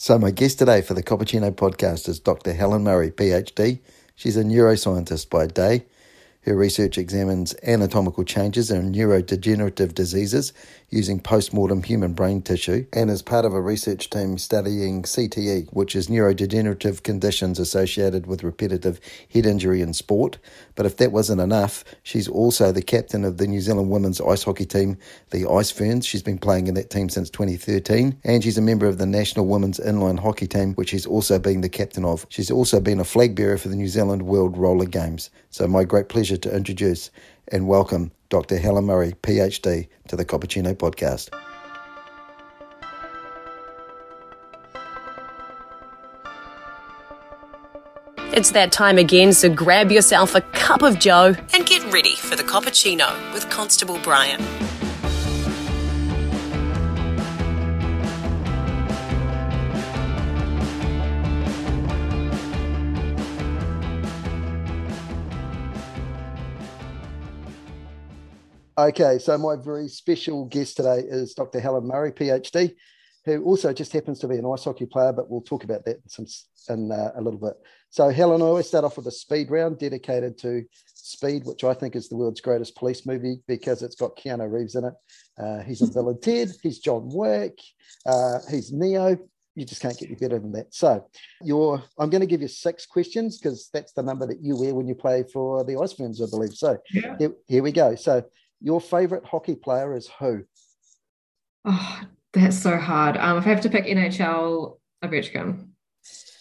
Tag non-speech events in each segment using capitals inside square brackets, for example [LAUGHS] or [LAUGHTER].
So, my guest today for the Cappuccino podcast is Dr. Helen Murray, PhD. She's a neuroscientist by day her research examines anatomical changes in neurodegenerative diseases using post-mortem human brain tissue and is part of a research team studying CTE, which is neurodegenerative conditions associated with repetitive head injury in sport. But if that wasn't enough, she's also the captain of the New Zealand women's ice hockey team, the Ice Ferns. She's been playing in that team since 2013, and she's a member of the national women's inline hockey team, which she's also been the captain of. She's also been a flag bearer for the New Zealand World Roller Games. So my great pleasure to introduce and welcome Dr. Helen Murray, PhD, to the Cappuccino podcast. It's that time again, so grab yourself a cup of joe and get ready for the cappuccino with Constable Brian. Okay, so my very special guest today is Dr. Helen Murray, PhD, who also just happens to be an ice hockey player, but we'll talk about that in, some, in uh, a little bit. So, Helen, I always start off with a speed round dedicated to Speed, which I think is the world's greatest police movie because it's got Keanu Reeves in it. Uh, he's in Bill and Ted, he's John Wick, uh, he's Neo. You just can't get any better than that. So, you're, I'm going to give you six questions because that's the number that you wear when you play for the Ice Ferns, I believe. So, yeah. here, here we go. So, your favorite hockey player is who? Oh, that's so hard. Um, if I have to pick NHL, Ovechkin.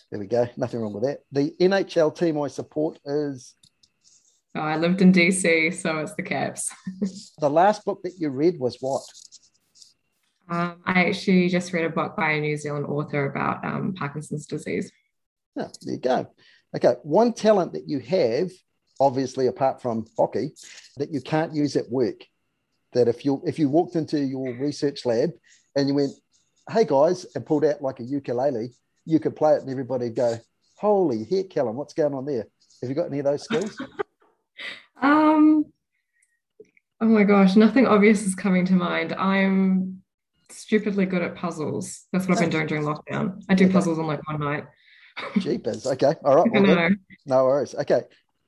There we go. Nothing wrong with that. The NHL team I support is. Oh, I lived in DC, so it's the Caps. [LAUGHS] the last book that you read was what? Um, I actually just read a book by a New Zealand author about um, Parkinson's disease. Oh, there you go. Okay, one talent that you have obviously apart from hockey, that you can't use at work. That if you if you walked into your research lab and you went, "Hey guys," and pulled out like a ukulele, you could play it and everybody go, "Holy heck, Helen, what's going on there?" Have you got any of those skills? [LAUGHS] um. Oh my gosh, nothing obvious is coming to mind. I'm stupidly good at puzzles. That's what I've been doing during lockdown. I do puzzles on like one night. Jeepers. Okay. All right. [LAUGHS] Well, no worries. Okay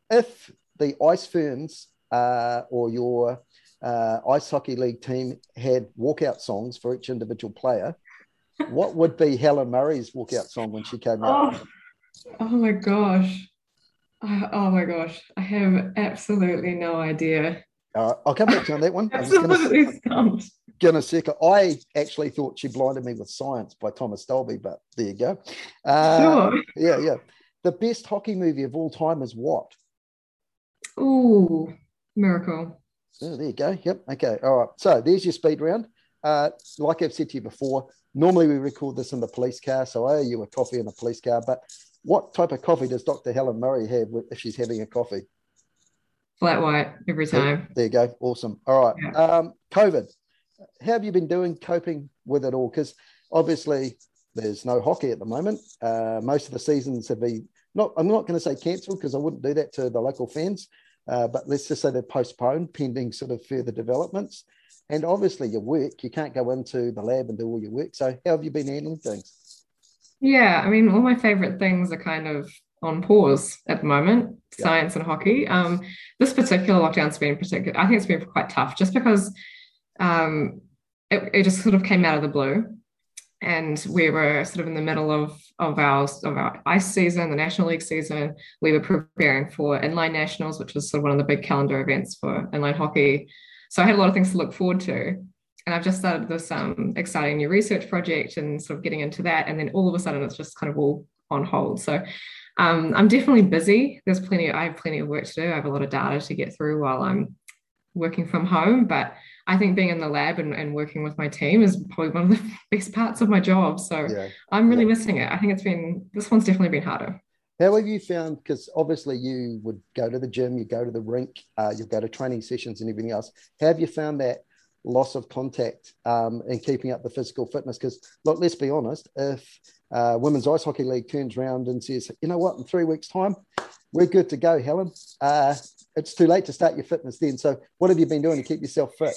if the Ice Ferns uh, or your uh, ice hockey league team had walkout songs for each individual player, what would be Helen Murray's walkout song when she came out? Oh, oh my gosh. Oh my gosh. I have absolutely no idea. Uh, I'll come back to you on that one. absolutely. [LAUGHS] Gonna second. I actually thought she blinded me with science by Thomas Dolby, but there you go. Uh, sure. Yeah, yeah. The best hockey movie of all time is what? Ooh, miracle. Oh, there you go. Yep. Okay. All right. So there's your speed round. Uh, like I've said to you before, normally we record this in the police car, so I owe you a coffee in the police car. But what type of coffee does Dr. Helen Murray have if she's having a coffee? Flat white every time. There, there you go. Awesome. All right. Yeah. Um, COVID. How have you been doing coping with it all? Because obviously there's no hockey at the moment. Uh, most of the seasons have been not. I'm not going to say cancelled because I wouldn't do that to the local fans. Uh, but let's just say they're postponed pending sort of further developments. And obviously, your work, you can't go into the lab and do all your work. So, how have you been handling things? Yeah, I mean, all my favorite things are kind of on pause at the moment yeah. science and hockey. Um, this particular lockdown's been particular, I think it's been quite tough just because um, it, it just sort of came out of the blue and we were sort of in the middle of of our of our ice season, the National League season. We were preparing for inline nationals, which was sort of one of the big calendar events for inline hockey. So I had a lot of things to look forward to. And I've just started this um, exciting new research project and sort of getting into that. And then all of a sudden, it's just kind of all on hold. So um, I'm definitely busy. There's plenty. I have plenty of work to do. I have a lot of data to get through while I'm working from home. But I think being in the lab and, and working with my team is probably one of the [LAUGHS] best parts of my job. So yeah. I'm really yeah. missing it. I think it's been, this one's definitely been harder. How have you found? Because obviously you would go to the gym, you go to the rink, uh, you go to training sessions and everything else. How have you found that loss of contact um, and keeping up the physical fitness? Because look, let's be honest, if uh, Women's Ice Hockey League turns around and says, you know what, in three weeks' time, we're good to go, Helen. Uh, it's too late to start your fitness then. So, what have you been doing to keep yourself fit?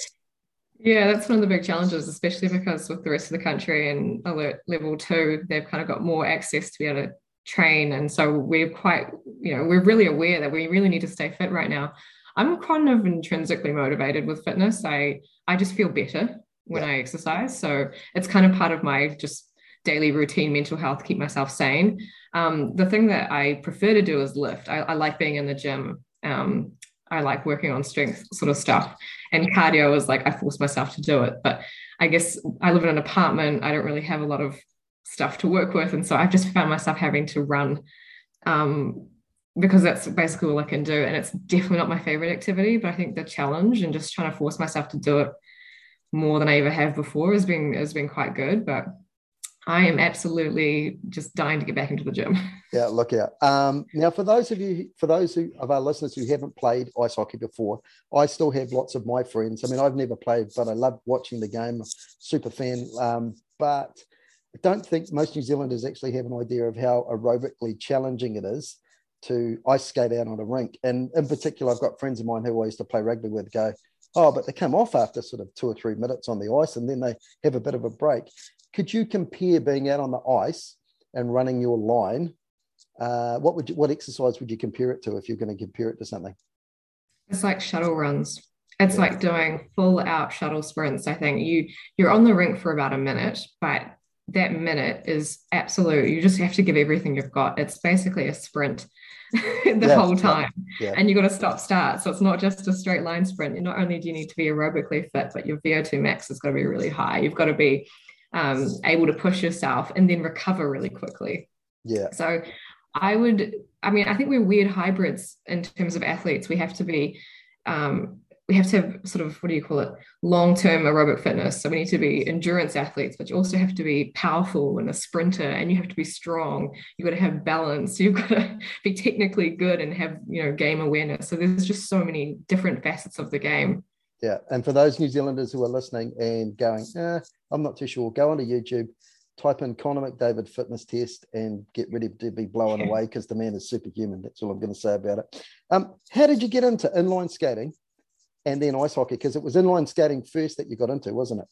Yeah, that's one of the big challenges, especially because with the rest of the country and alert level two, they've kind of got more access to be able to train. And so we're quite, you know, we're really aware that we really need to stay fit right now. I'm kind of intrinsically motivated with fitness. I I just feel better when yeah. I exercise. So it's kind of part of my just daily routine mental health, keep myself sane. Um, the thing that I prefer to do is lift. I, I like being in the gym. Um, I like working on strength sort of stuff. And cardio was like I force myself to do it. But I guess I live in an apartment. I don't really have a lot of stuff to work with. And so I've just found myself having to run um, because that's basically all I can do. And it's definitely not my favorite activity, but I think the challenge and just trying to force myself to do it more than I ever have before has been has been quite good. But I am absolutely just dying to get back into the gym. [LAUGHS] Yeah, look out. Um, now, for those of you, for those who, of our listeners who haven't played ice hockey before, I still have lots of my friends. I mean, I've never played, but I love watching the game. Super fan. Um, but I don't think most New Zealanders actually have an idea of how aerobically challenging it is to ice skate out on a rink. And in particular, I've got friends of mine who I used to play rugby with go, oh, but they come off after sort of two or three minutes on the ice and then they have a bit of a break. Could you compare being out on the ice and running your line? Uh, what would you, what exercise would you compare it to if you're going to compare it to something? It's like shuttle runs. It's yeah. like doing full out shuttle sprints. I think you you're on the rink for about a minute, but that minute is absolute. You just have to give everything you've got. It's basically a sprint [LAUGHS] the yeah, whole time. Yeah. And you've got to stop start. So it's not just a straight line sprint. Not only do you need to be aerobically fit, but your VO2 max has got to be really high. You've got to be um, able to push yourself and then recover really quickly. Yeah. So I would, I mean, I think we're weird hybrids in terms of athletes. We have to be, um, we have to have sort of, what do you call it, long term aerobic fitness. So we need to be endurance athletes, but you also have to be powerful and a sprinter and you have to be strong. You've got to have balance. [LAUGHS] You've got to be technically good and have, you know, game awareness. So there's just so many different facets of the game. Yeah. And for those New Zealanders who are listening and going, eh, I'm not too sure, go onto YouTube, type in Connor McDavid fitness test and get ready to be blown away because the man is superhuman. That's all I'm going to say about it. Um, how did you get into inline skating and then ice hockey? Because it was inline skating first that you got into, wasn't it?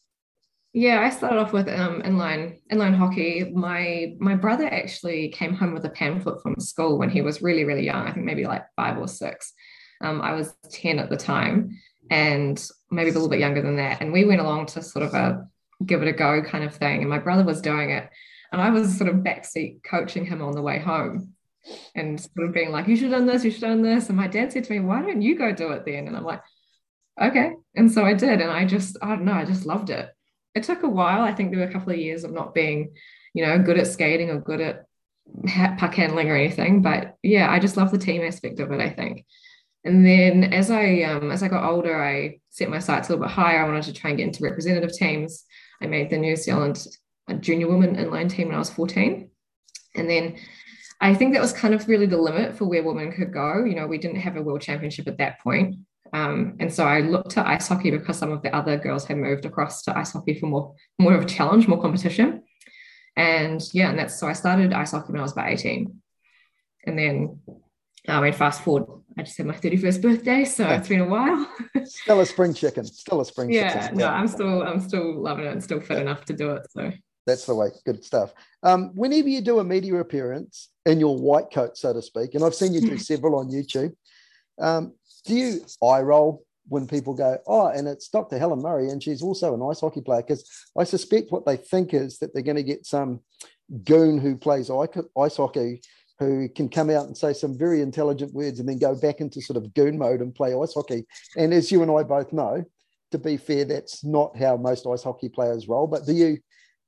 Yeah, I started off with um, inline inline hockey. My my brother actually came home with a pamphlet from school when he was really really young. I think maybe like five or six. Um, I was ten at the time, and maybe a little bit younger than that. And we went along to sort of a give it a go kind of thing. And my brother was doing it. And I was sort of backseat coaching him on the way home and sort of being like, you should have done this, you should have done this. And my dad said to me, why don't you go do it then? And I'm like, okay. And so I did. And I just, I don't know, I just loved it. It took a while. I think there were a couple of years of not being, you know, good at skating or good at puck handling or anything. But yeah, I just love the team aspect of it, I think. And then as I um, as I got older, I set my sights a little bit higher. I wanted to try and get into representative teams. I made the New Zealand junior women inline team when I was 14. And then I think that was kind of really the limit for where women could go. You know, we didn't have a world championship at that point. Um, and so I looked to ice hockey because some of the other girls had moved across to ice hockey for more, more of a challenge, more competition. And yeah, and that's so I started ice hockey when I was about 18. And then I mean, fast forward, I just had my 31st birthday, so it's been a while. still a spring chicken. Still a spring yeah, chicken. No, I'm still I'm still loving it and still fit yeah. enough to do it. So that's the way. Good stuff. Um, whenever you do a media appearance in your white coat, so to speak, and I've seen you do [LAUGHS] several on YouTube, um, do you eye roll when people go, oh, and it's Dr. Helen Murray, and she's also an ice hockey player? Because I suspect what they think is that they're going to get some goon who plays ice hockey who can come out and say some very intelligent words and then go back into sort of goon mode and play ice hockey. And as you and I both know, to be fair, that's not how most ice hockey players roll. But do you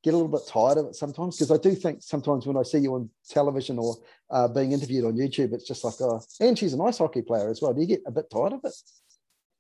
get a little bit tired of it sometimes? Because I do think sometimes when I see you on television or uh, being interviewed on YouTube, it's just like, oh, and she's an ice hockey player as well. Do you get a bit tired of it?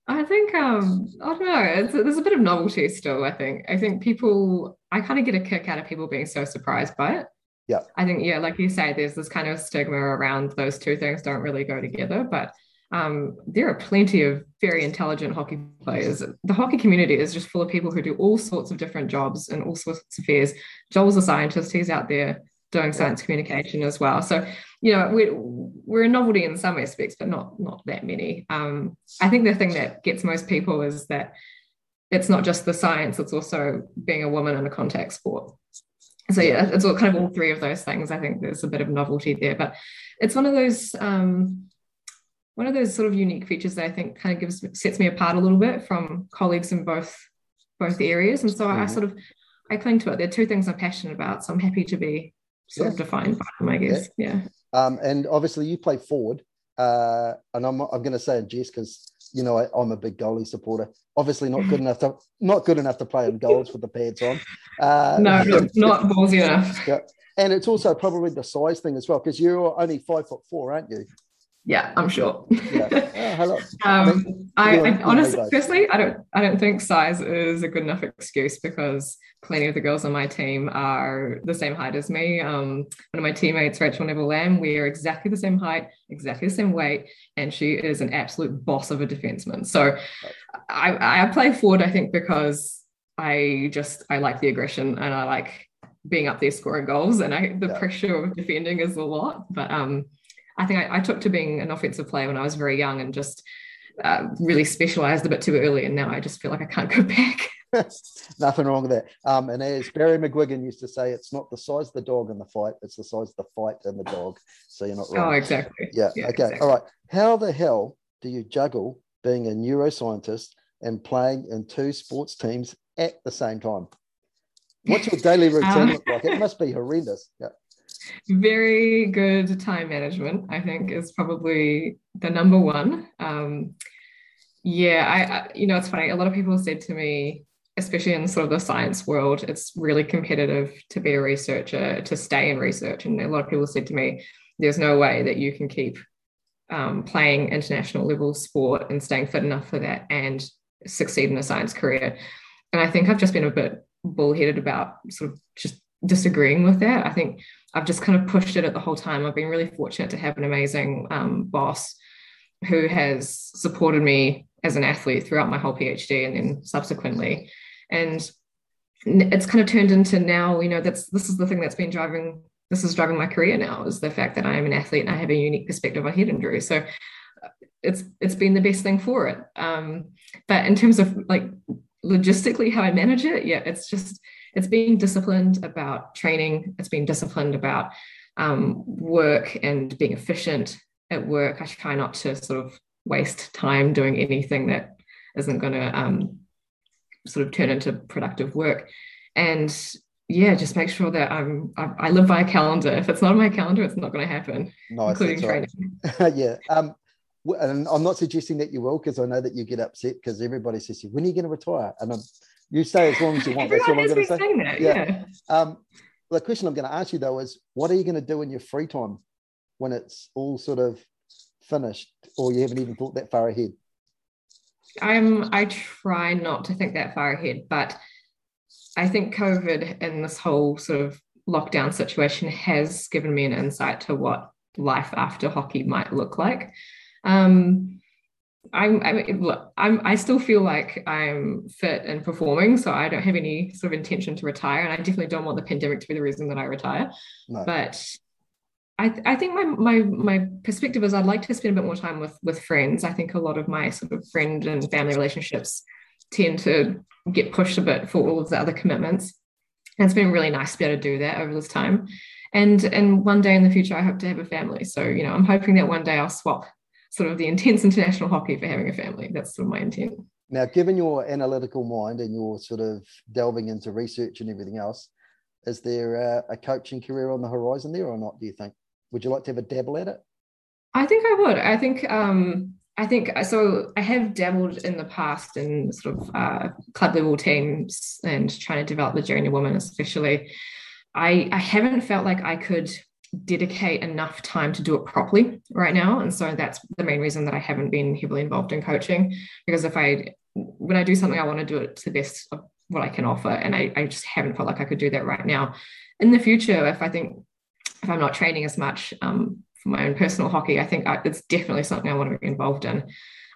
I think um, I don't know. There's a bit of novelty still. I think. I think people. I kind of get a kick out of people being so surprised by it. Yeah. I think, yeah, like you say, there's this kind of stigma around those two things don't really go together. But um, there are plenty of very intelligent hockey players. The hockey community is just full of people who do all sorts of different jobs and all sorts of affairs. Joel's a scientist, he's out there doing science communication as well. So, you know, we're, we're a novelty in some aspects, but not not that many. Um, I think the thing that gets most people is that it's not just the science; it's also being a woman in a contact sport. So yeah, it's all kind of all three of those things. I think there's a bit of novelty there, but it's one of those um, one of those sort of unique features that I think kind of gives sets me apart a little bit from colleagues in both both areas. And so mm-hmm. I sort of I cling to it. There are two things I'm passionate about, so I'm happy to be sort yeah. of defined by them, I guess. Yeah. yeah. Um, and obviously you play forward, uh, and I'm I'm going to say in jest because you know I, am a big goalie supporter. Obviously not good enough to not good enough to play in goals with the pads on. Uh, no, [LAUGHS] not, not ballsy enough. Yeah. And it's also probably the size thing as well, because you're only five foot four, aren't you? Yeah, I'm sure. yeah. [LAUGHS] Oh, hello. um, I, I honestly, firstly, I don't, I don't think size is a good enough excuse because plenty of the girls on my team are the same height as me. Um, one of my teammates, Rachel Neville Lamb, we are exactly the same height, exactly the same weight, and she is an absolute boss of a defenseman. So, I, I play forward, I think, because I just I like the aggression and I like being up there scoring goals, and I the yeah. pressure of defending is a lot, but um I think I, I, took to being an offensive player when I was very young and just uh, really specialized a bit too early. And now I just feel like I can't go back. [LAUGHS] [LAUGHS] Nothing wrong with that. Um, and as Barry McGuigan used to say, it's not the size of the dog in the fight, it's the size of the fight in the dog. So you're not wrong. Oh, exactly. Yeah. yeah okay. Exactly. All right. How the hell do you juggle being a neuroscientist and playing in two sports teams at the same time? What's your daily [LAUGHS] routine um, look like? It must be horrendous. Yeah very good time management i think is probably the number one. Um, yeah I, I, you know it's funny a lot of people said to me especially in sort of the science world it's really competitive to be a researcher to stay in research. And a lot of people said to me there's no way that you can keep um, playing international level sport and staying fit enough for that and succeed in a science career. And i think i've just been a bit bullheaded about sort of just disagreeing with that. I think I've just kind of pushed it at the whole time. I've been really fortunate to have an amazing um, boss who has supported me as an athlete throughout my whole PhD and then subsequently. And it's kind of turned into now, you know, that's this is the thing that's been driving this is driving my career now is the fact that I am an athlete and I have a unique perspective on head injury. So uh, it's it's been the best thing for it. Um, but in terms of like logistically how I manage it, yeah, it's just it's being disciplined about training, it's being disciplined about um, work and being efficient at work. I try not to sort of waste time doing anything that isn't going to um, sort of turn into productive work. And yeah, just make sure that I'm I, I, live by a calendar. If it's not on my calendar, it's not going to happen, nice, including training. Right. [LAUGHS] yeah. Um, and I'm not suggesting that you will because I know that you get upset because everybody says, "When are you going to retire?" And I'm you stay as long as you want. That's all I'm going to say. That, yeah. yeah. Um, the question I'm going to ask you though is, what are you going to do in your free time when it's all sort of finished, or you haven't even thought that far ahead? I'm. I try not to think that far ahead, but I think COVID and this whole sort of lockdown situation has given me an insight to what life after hockey might look like. Um, I'm, I mean, look, I'm, I still feel like I'm fit and performing, so I don't have any sort of intention to retire, and I definitely don't want the pandemic to be the reason that I retire. No. But I, I think my, my, my perspective is I'd like to spend a bit more time with, with friends. I think a lot of my sort of friend and family relationships tend to get pushed a bit for all of the other commitments, and it's been really nice to be able to do that over this time. And and one day in the future, I hope to have a family. So you know, I'm hoping that one day I'll swap sort of the intense international hockey for having a family. That's sort of my intent. Now, given your analytical mind and your sort of delving into research and everything else, is there a, a coaching career on the horizon there or not? Do you think? Would you like to have a dabble at it? I think I would. I think um, I think so. I have dabbled in the past in sort of uh, club level teams and trying to develop the junior women, especially. I I haven't felt like I could dedicate enough time to do it properly right now. And so that's the main reason that I haven't been heavily involved in coaching. Because if I, when I do something, I want to do it to the best of what I can offer. And I, I just haven't felt like I could do that right now. In the future, if I think, if I'm not training as much um, for my own personal hockey, I think I, it's definitely something I want to be involved in.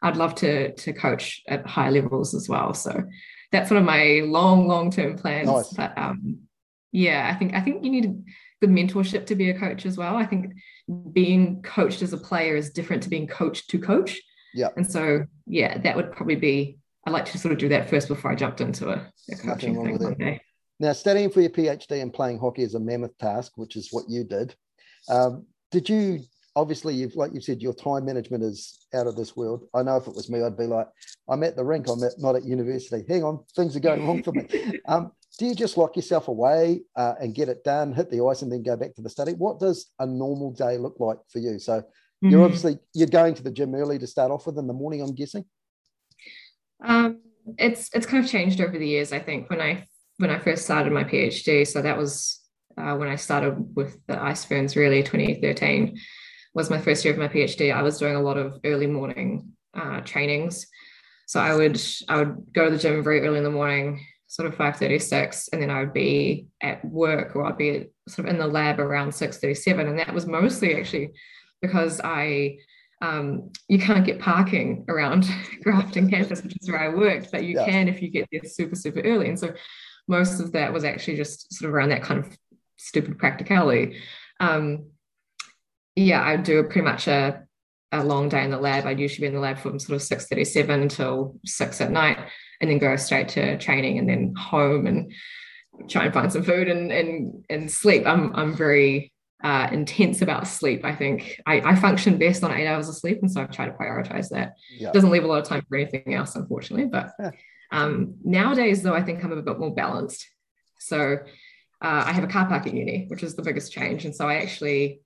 I'd love to to coach at higher levels as well. So that's one of my long, long term plans. Nice. But um, yeah, I think I think you need the mentorship to be a coach as well. I think being coached as a player is different to being coached to coach. Yeah. And so, yeah, that would probably be I'd like to sort of do that first before I jumped into a, a coaching thing one day. Now, studying for your PhD and playing hockey is a mammoth task, which is what you did. Um, did you obviously you've like you said your time management is out of this world i know if it was me i'd be like i'm at the rink i'm at, not at university hang on things are going wrong for me [LAUGHS] um, do you just lock yourself away uh, and get it done hit the ice and then go back to the study? What does a normal day look like for you? So mm-hmm. you're obviously you're going to the gym early to start off with in the morning i'm guessing? Um, it's it's kind of changed over the years i think. When i when i first started my phd so that was uh, when i started with the ice ferns really 2013 was my first year of my PhD, I was doing a lot of early morning uh, trainings. So I would I would go to the gym very early in the morning, sort of 5:36, and then I would be at work or I'd be sort of in the lab around 6:37. And that was mostly actually because I um, you can't get parking around [LAUGHS] Grafton [LAUGHS] campus, which is where I worked, but you yeah. can if you get there super, super early. And so most of that was actually just sort of around that kind of stupid practicality. Um, yeah, I do pretty much a, a long day in the lab. I'd usually be in the lab from sort of 6.37 until 6 at night and then go straight to training and then home and try and find some food and and, and sleep. I'm, I'm very uh, intense about sleep. I think I, I, function best on eight hours of sleep. And so I've tried to prioritize that. Yeah. Doesn't leave a lot of time for anything else, unfortunately. But um, nowadays, though, I think I'm a bit more balanced. So uh, I have a car park at uni, which is the biggest change. And so I actually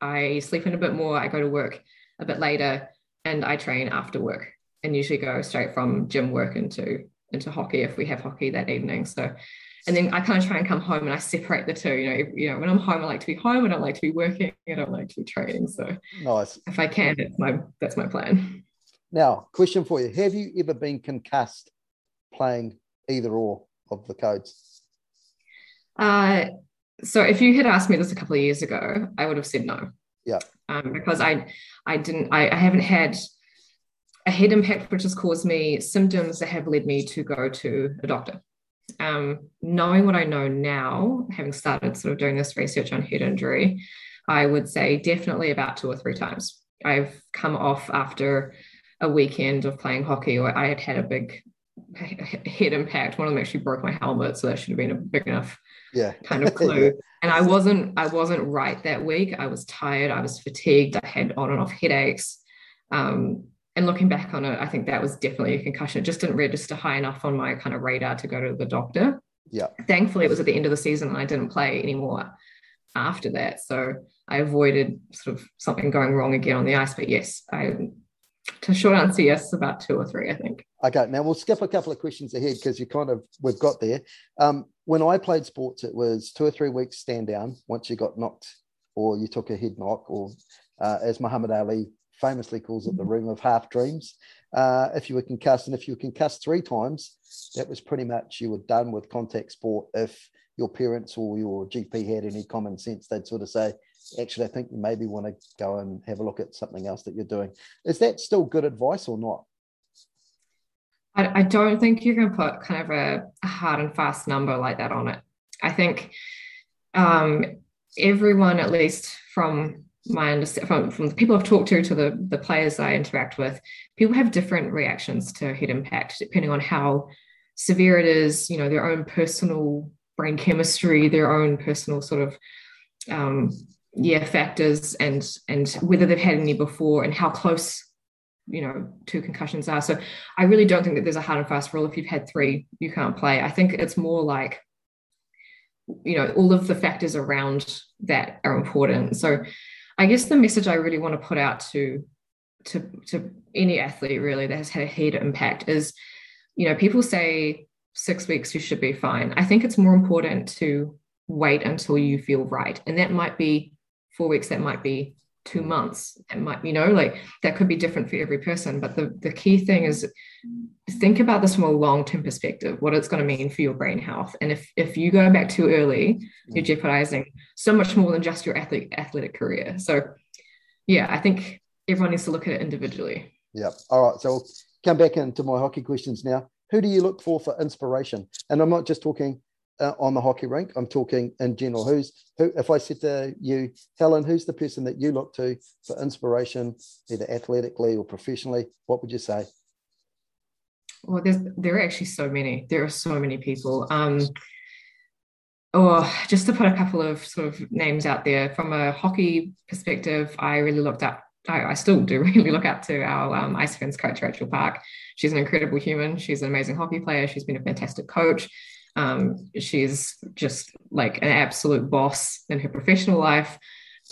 I sleep in a bit more, I go to work a bit later, and I train after work and usually go straight from gym work into into hockey if we have hockey that evening. So and then I kind of try and come home and I separate the two. You know, you know, when I'm home, I like to be home. I don't like to be working. I don't like to be training. So nice. If I can, it's my that's my plan. Now, question for you: Have you ever been concussed playing either or of the codes? Uh, so if you had asked me this a couple of years ago, I would have said no. Yeah. Um, because I I didn't I, I haven't had a head impact which has caused me symptoms that have led me to go to a doctor. Um, knowing what I know now, having started sort of doing this research on head injury, I would say definitely about two or three times. I've come off after a weekend of playing hockey, or I had had a big head impact. One of them actually broke my helmet, so that should have been a big enough yeah. kind of clue. [LAUGHS] And i wasn't i wasn't right that week. I was tired. I was fatigued. I had on and off headaches. Um, and looking back on it i think that was definitely a concussion. It just didn't register high enough on my kind of radar to go to the doctor. Yeah. Thankfully it was at the end of the season and i didn't play anymore after that. So i avoided sort of something going wrong again on the ice. But yes i to short answer yes about two or three i think. Okay now we'll skip a couple of questions ahead because you kind of we've got there. Um, when I played sports, it was two or three weeks stand down once you got knocked or you took a head knock, or uh, as Muhammad Ali famously calls it, the room of half dreams. Uh, if you were concussed, and if you were concussed three times, that was pretty much you were done with contact sport. If your parents or your GP had any common sense, they'd sort of say, actually, I think you maybe want to go and have a look at something else that you're doing. Is that still good advice or not? I, I don't think you can put kind of a, a, hard and fast number like that on it. I think um, everyone, at least from my understanding, from, from the people I've talked to to the, the players I interact with, people have different reactions to head impact depending on how severe it is, you know, their own personal brain chemistry, their own personal sort of um, yeah factors and and whether they've had any before and how close you know two concussions are. So i really don't think that there's a hard and fast rule. If you've had three you can't play. I think it's more like you know all of the factors around that are important. So i guess the message i really want to put out to to to any athlete really that has had a head impact is you know people say six weeks you should be fine. I think it's more important to wait until you feel right. And that might be four weeks that might be two months. It might you know like that could be different for every person but the, the key thing is think about this from a long-term perspective what it's going to mean for your brain health. And if if you go back too early you're mm. jeopardizing so much more than just your athlete, athletic career. So yeah i think everyone needs to look at it individually. Yeah. All right so we'll come back into my hockey questions now. Who do you look for for inspiration? And i'm not just talking uh, on the hockey rink. I'm talking in general. Who's who? If I said to you, Helen, who's the person that you look to for inspiration, either athletically or professionally? What would you say? well, there's there are actually so many. There are so many people. Um, or just to put a couple of sort of names out there from a hockey perspective, I really looked up. I, I still do [LAUGHS] really look up to our um, Ice Ferns coach, Rachel Park. She's an incredible human. She's an amazing hockey player. She's been a fantastic coach. Um, she's just like an absolute boss in her professional life.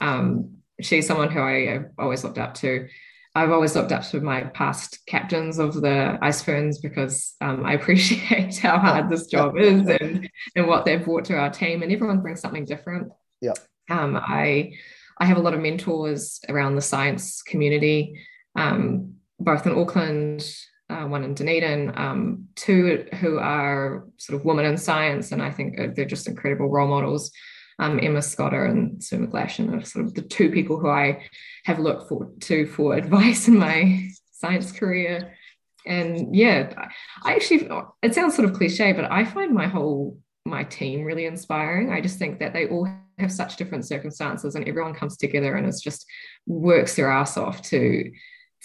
Um, she's someone who I have always looked up to. I've always looked up to my past captains of the Ice Ferns because um, I [LAUGHS] appreciate how hard this job [LAUGHS] is and, and what they've brought to our team. And everyone brings something different. Yeah. Um, I I have a lot of mentors around the science community, um, both in Auckland, uh, one in Dunedin, um, two who are sort of women in science, and I think they're just incredible role models. Um, Emma Scotter and Sue McGlashan are sort of the two people who I have looked for, to for [LAUGHS] advice in my science career. And yeah, I actually, it sounds sort of cliche, but I find my whole my team really inspiring. I just think that they all have such different circumstances and everyone comes together and it's just works their ass off to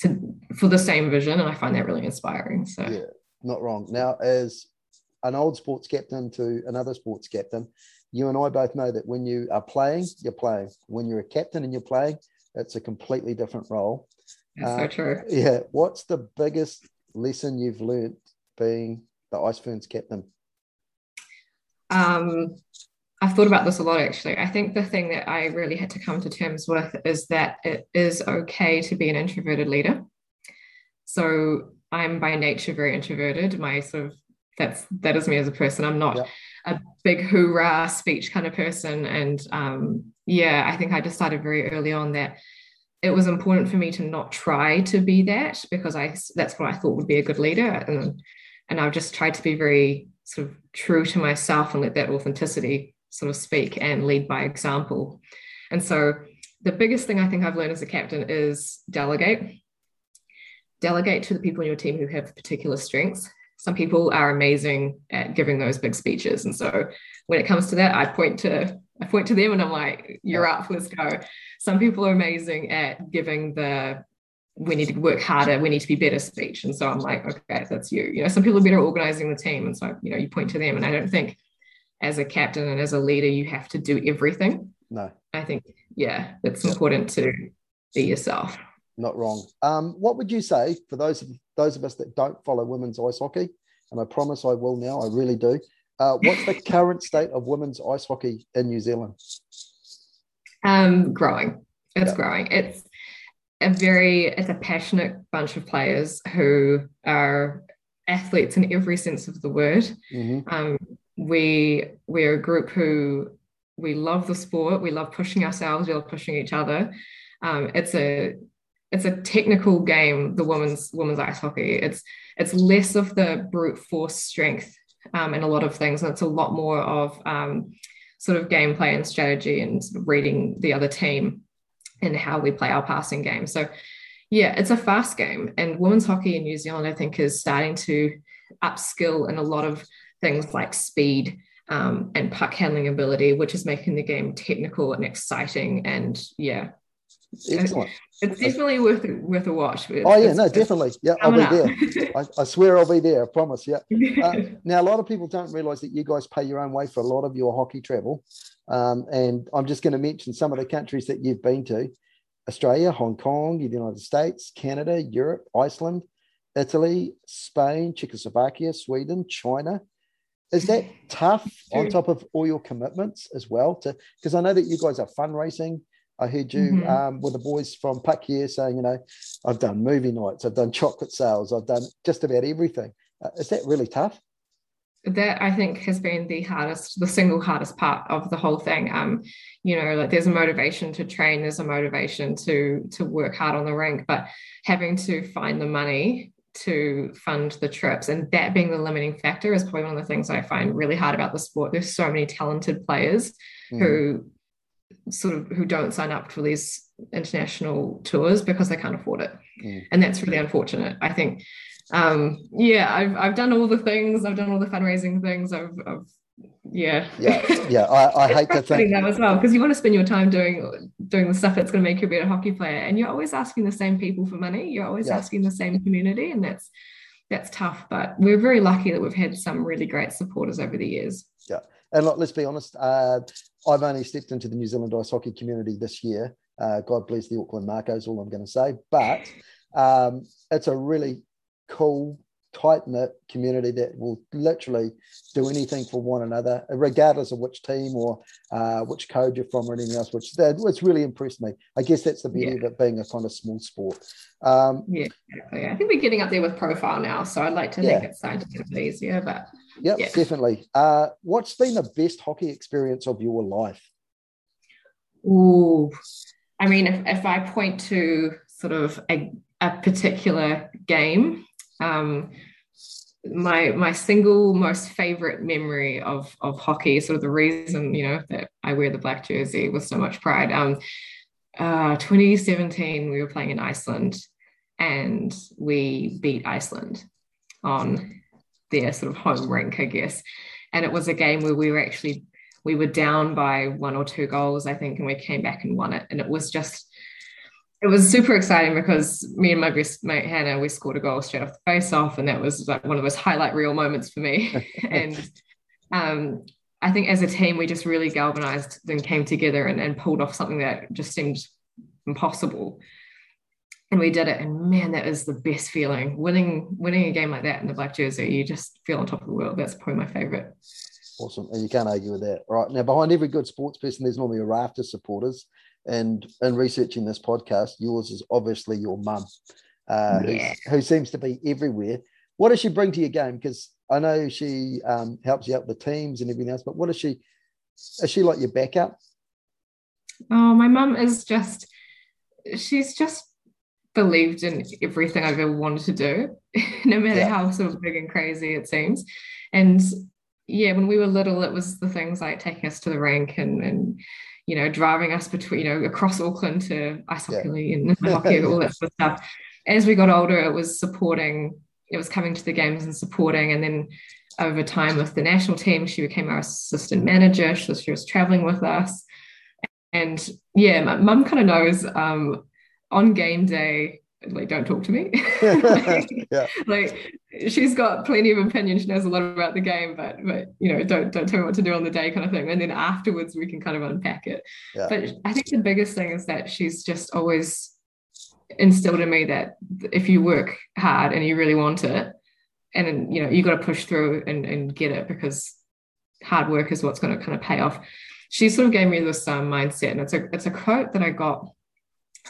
to for the same vision, and I find that really inspiring. So yeah, not wrong. Now, as an old sports captain to another sports captain, you and I both know that when you are playing, you're playing. When you're a captain and you're playing, it's a completely different role. That's uh, so true. Yeah. What's the biggest lesson you've learned being the Ice Ferns captain? Um, I've thought about this a lot actually. I think the thing that I really had to come to terms with is that it is okay to be an introverted leader. So I'm by nature very introverted. My sort of that's that is me as a person. I'm not yeah. a big hoorah speech kind of person. And um, yeah, I think I decided very early on that it was important for me to not try to be that because I that's what I thought would be a good leader. And and I've just tried to be very sort of true to myself and let that authenticity sort of speak and lead by example. And so the biggest thing I think I've learned as a captain is delegate. Delegate to the people in your team who have particular strengths. Some people are amazing at giving those big speeches. And so when it comes to that, I point to I point to them and I'm like, you're up, let's go. Some people are amazing at giving the we need to work harder, we need to be better speech. And so I'm like, okay, that's you. You know, some people are better organizing the team. And so, you know, you point to them. And I don't think as a captain and as a leader, you have to do everything. No. I think, yeah, it's important to be yourself. Not wrong. Um, what would you say for those of those of us that don't follow women's ice hockey? And I promise I will now, I really do. Uh, what's the current state of women's ice hockey in New Zealand? Um, growing. It's yeah. growing. It's a very it's a passionate bunch of players who are athletes in every sense of the word. Mm-hmm. Um, we we're a group who we love the sport. We love pushing ourselves. We love pushing each other. Um, it's a it's a technical game the women's women's ice hockey. It's it's less of the brute force strength um, and a lot of things and it's a lot more of um, sort of gameplay and strategy and sort of reading the other team and how we play our passing game. So yeah it's a fast game and women's hockey in new zealand i think is starting to upskill in a lot of things like speed um, and puck handling ability, which is making the game technical and exciting. And yeah, Excellent. It's definitely worth worth a watch. It's, oh yeah, no, definitely. Yeah, I'll be there. I, I, swear I'll be there. I promise. Yeah. [LAUGHS] Uh, now a lot of people don't realise that you guys pay your own way for a lot of your hockey travel, um, and I'm just going to mention some of the countries that you've been to: Australia, Hong Kong, the United States, Canada, Europe, Iceland, Italy, Spain, Czechoslovakia, Sweden, China, is that tough on top of all your commitments as well? To because I know that you guys are fundraising. I heard you mm-hmm. um, with the boys from Puck here saying, you know, I've done movie nights, I've done chocolate sales, I've done just about everything. Uh, is that really tough? That I think has been the hardest, the single hardest part of the whole thing. Um, you know, like there's a motivation to train, there's a motivation to to work hard on the rink, but having to find the money to fund the trips. And that being the limiting factor is probably one of the things I find really hard about the sport. There's so many talented players mm. who sort of who don't sign up for these international tours because they can't afford it. Mm. And that's really unfortunate. I think um yeah, I've I've done all the things, I've done all the fundraising things, I've, I've yeah yeah yeah i, I hate to think that as well because you want to spend your time doing doing the stuff that's going to make you a better hockey player and you're always asking the same people for money you're always yeah. asking the same community and that's that's tough. But we're very lucky that we've had some really great supporters over the years. Yeah, and look, let's be honest. Uh, I've only stepped into the New Zealand ice hockey community this year. Uh, God bless the Auckland Marcos, all I'm going to say. But um, it's a really cool, tight knit community that will literally do anything for one another, regardless of which team or uh, which code you're from or anything else. Which that, it's really impressed me. I guess that's the beauty yeah. of it being a kind of small sport. Um, yeah, I think we're getting up there with profile now, so I'd like to yeah. think it's starting to get a bit easier. But yep, yeah, definitely. Uh, what's been the best hockey experience of your life? Oh, I mean, if, if I point to sort of a, a particular game, um, my my single most favorite memory of of hockey, sort of the reason you know that I wear the black jersey with so much pride. Um, uh, 2017, we were playing in Iceland, and we beat Iceland on their sort of home rink, I guess. And it was a game where we were actually we were down by one or two goals, I think, and we came back and won it. And it was just, it was super exciting because me and my best mate Hannah, we scored a goal straight off the face off, and that was like one of those highlight reel moments for me. [LAUGHS] and um, I think as a team, we just really galvanized and came together and, and pulled off something that just seemed impossible. And we did it, and man, that is the best feeling. Winning, winning a game like that in the black jersey, you just feel on top of the world. That's probably my favorite. Awesome. And you can't argue with that. Right. Now, behind every good sports person, there's normally a raft of supporters. And in researching this podcast, yours is obviously your mum, uh, yeah. who seems to be everywhere. What does she bring to your game? Because I know she um, helps you out with the teams and everything else, but what is she? Is she like your backup? Oh, my mum is just, she's just believed in everything I've ever wanted to do, [LAUGHS] no matter yeah. how sort of big and crazy it seems. And yeah, when we were little, it was the things like taking us to the rink and and you know driving us between you know across Auckland to ice hockey yeah. and [LAUGHS] hockey, all that sort of stuff. As we got older, it was supporting. It was coming to the games and supporting, and then over time with the national team, she became our assistant manager. So she was traveling with us, and yeah, my mum kind of knows um, on game day like don't talk to me. Like, [LAUGHS] [LAUGHS] yeah. like she's got plenty of opinion. She knows a lot about the game but but you know don't don't tell me what to do on the day kind of thing. And then afterwards we can kind of unpack it. Yeah. but i think the biggest thing is that she's just always instilled in me that if you work hard and you really want it and you know you got to push through and, and get it because hard work is what's going to kind of pay off. She sort of gave me this um, mindset and it's a it's a quote that i got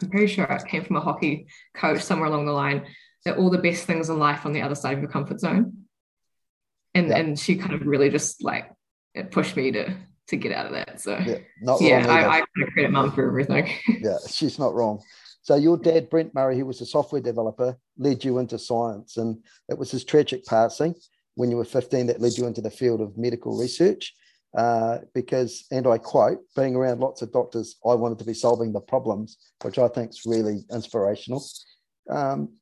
I'm pretty sure it came from a hockey coach somewhere along the line that all the best things in life on the other side of your comfort zone. And yeah. and she kind of really just like it pushed me to to get out of that. So yeah, not yeah I, I kind of credit mum for everything. [LAUGHS] yeah, she's not wrong. So your dad, Brent Murray, who was a software developer, led you into science, and it was his tragic passing when you were 15 that led you into the field of medical research uh, because, and I quote, being around lots of doctors, I wanted to be solving the problems, which I think is really inspirational. Um,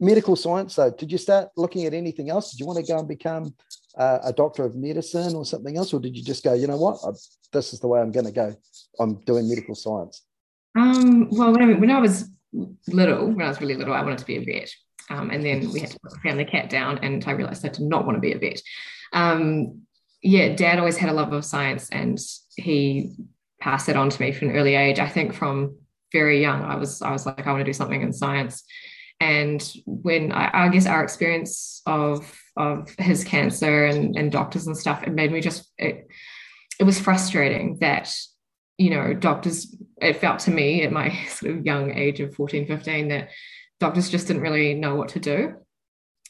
medical science, though, did you start looking at anything else? Did you want to go and become uh, a doctor of medicine or something else? Or did you just go, you know what, I, this is the way I'm going to go? I'm doing medical science. Um, well, when I, when I was little, when I was really little, I wanted to be a vet. Um, and then we had to put the family cat down, and I realized I did not want to be a vet. Um, yeah, dad always had a love of science and he passed it on to me from an early age. I think from very young, I was I was like, I want to do something in science. And when I, I guess our experience of of his cancer and, and doctors and stuff, it made me just it, it was frustrating that you know doctors it felt to me at my [LAUGHS] sort of young age of 14 15 that doctors just didn't really know what to do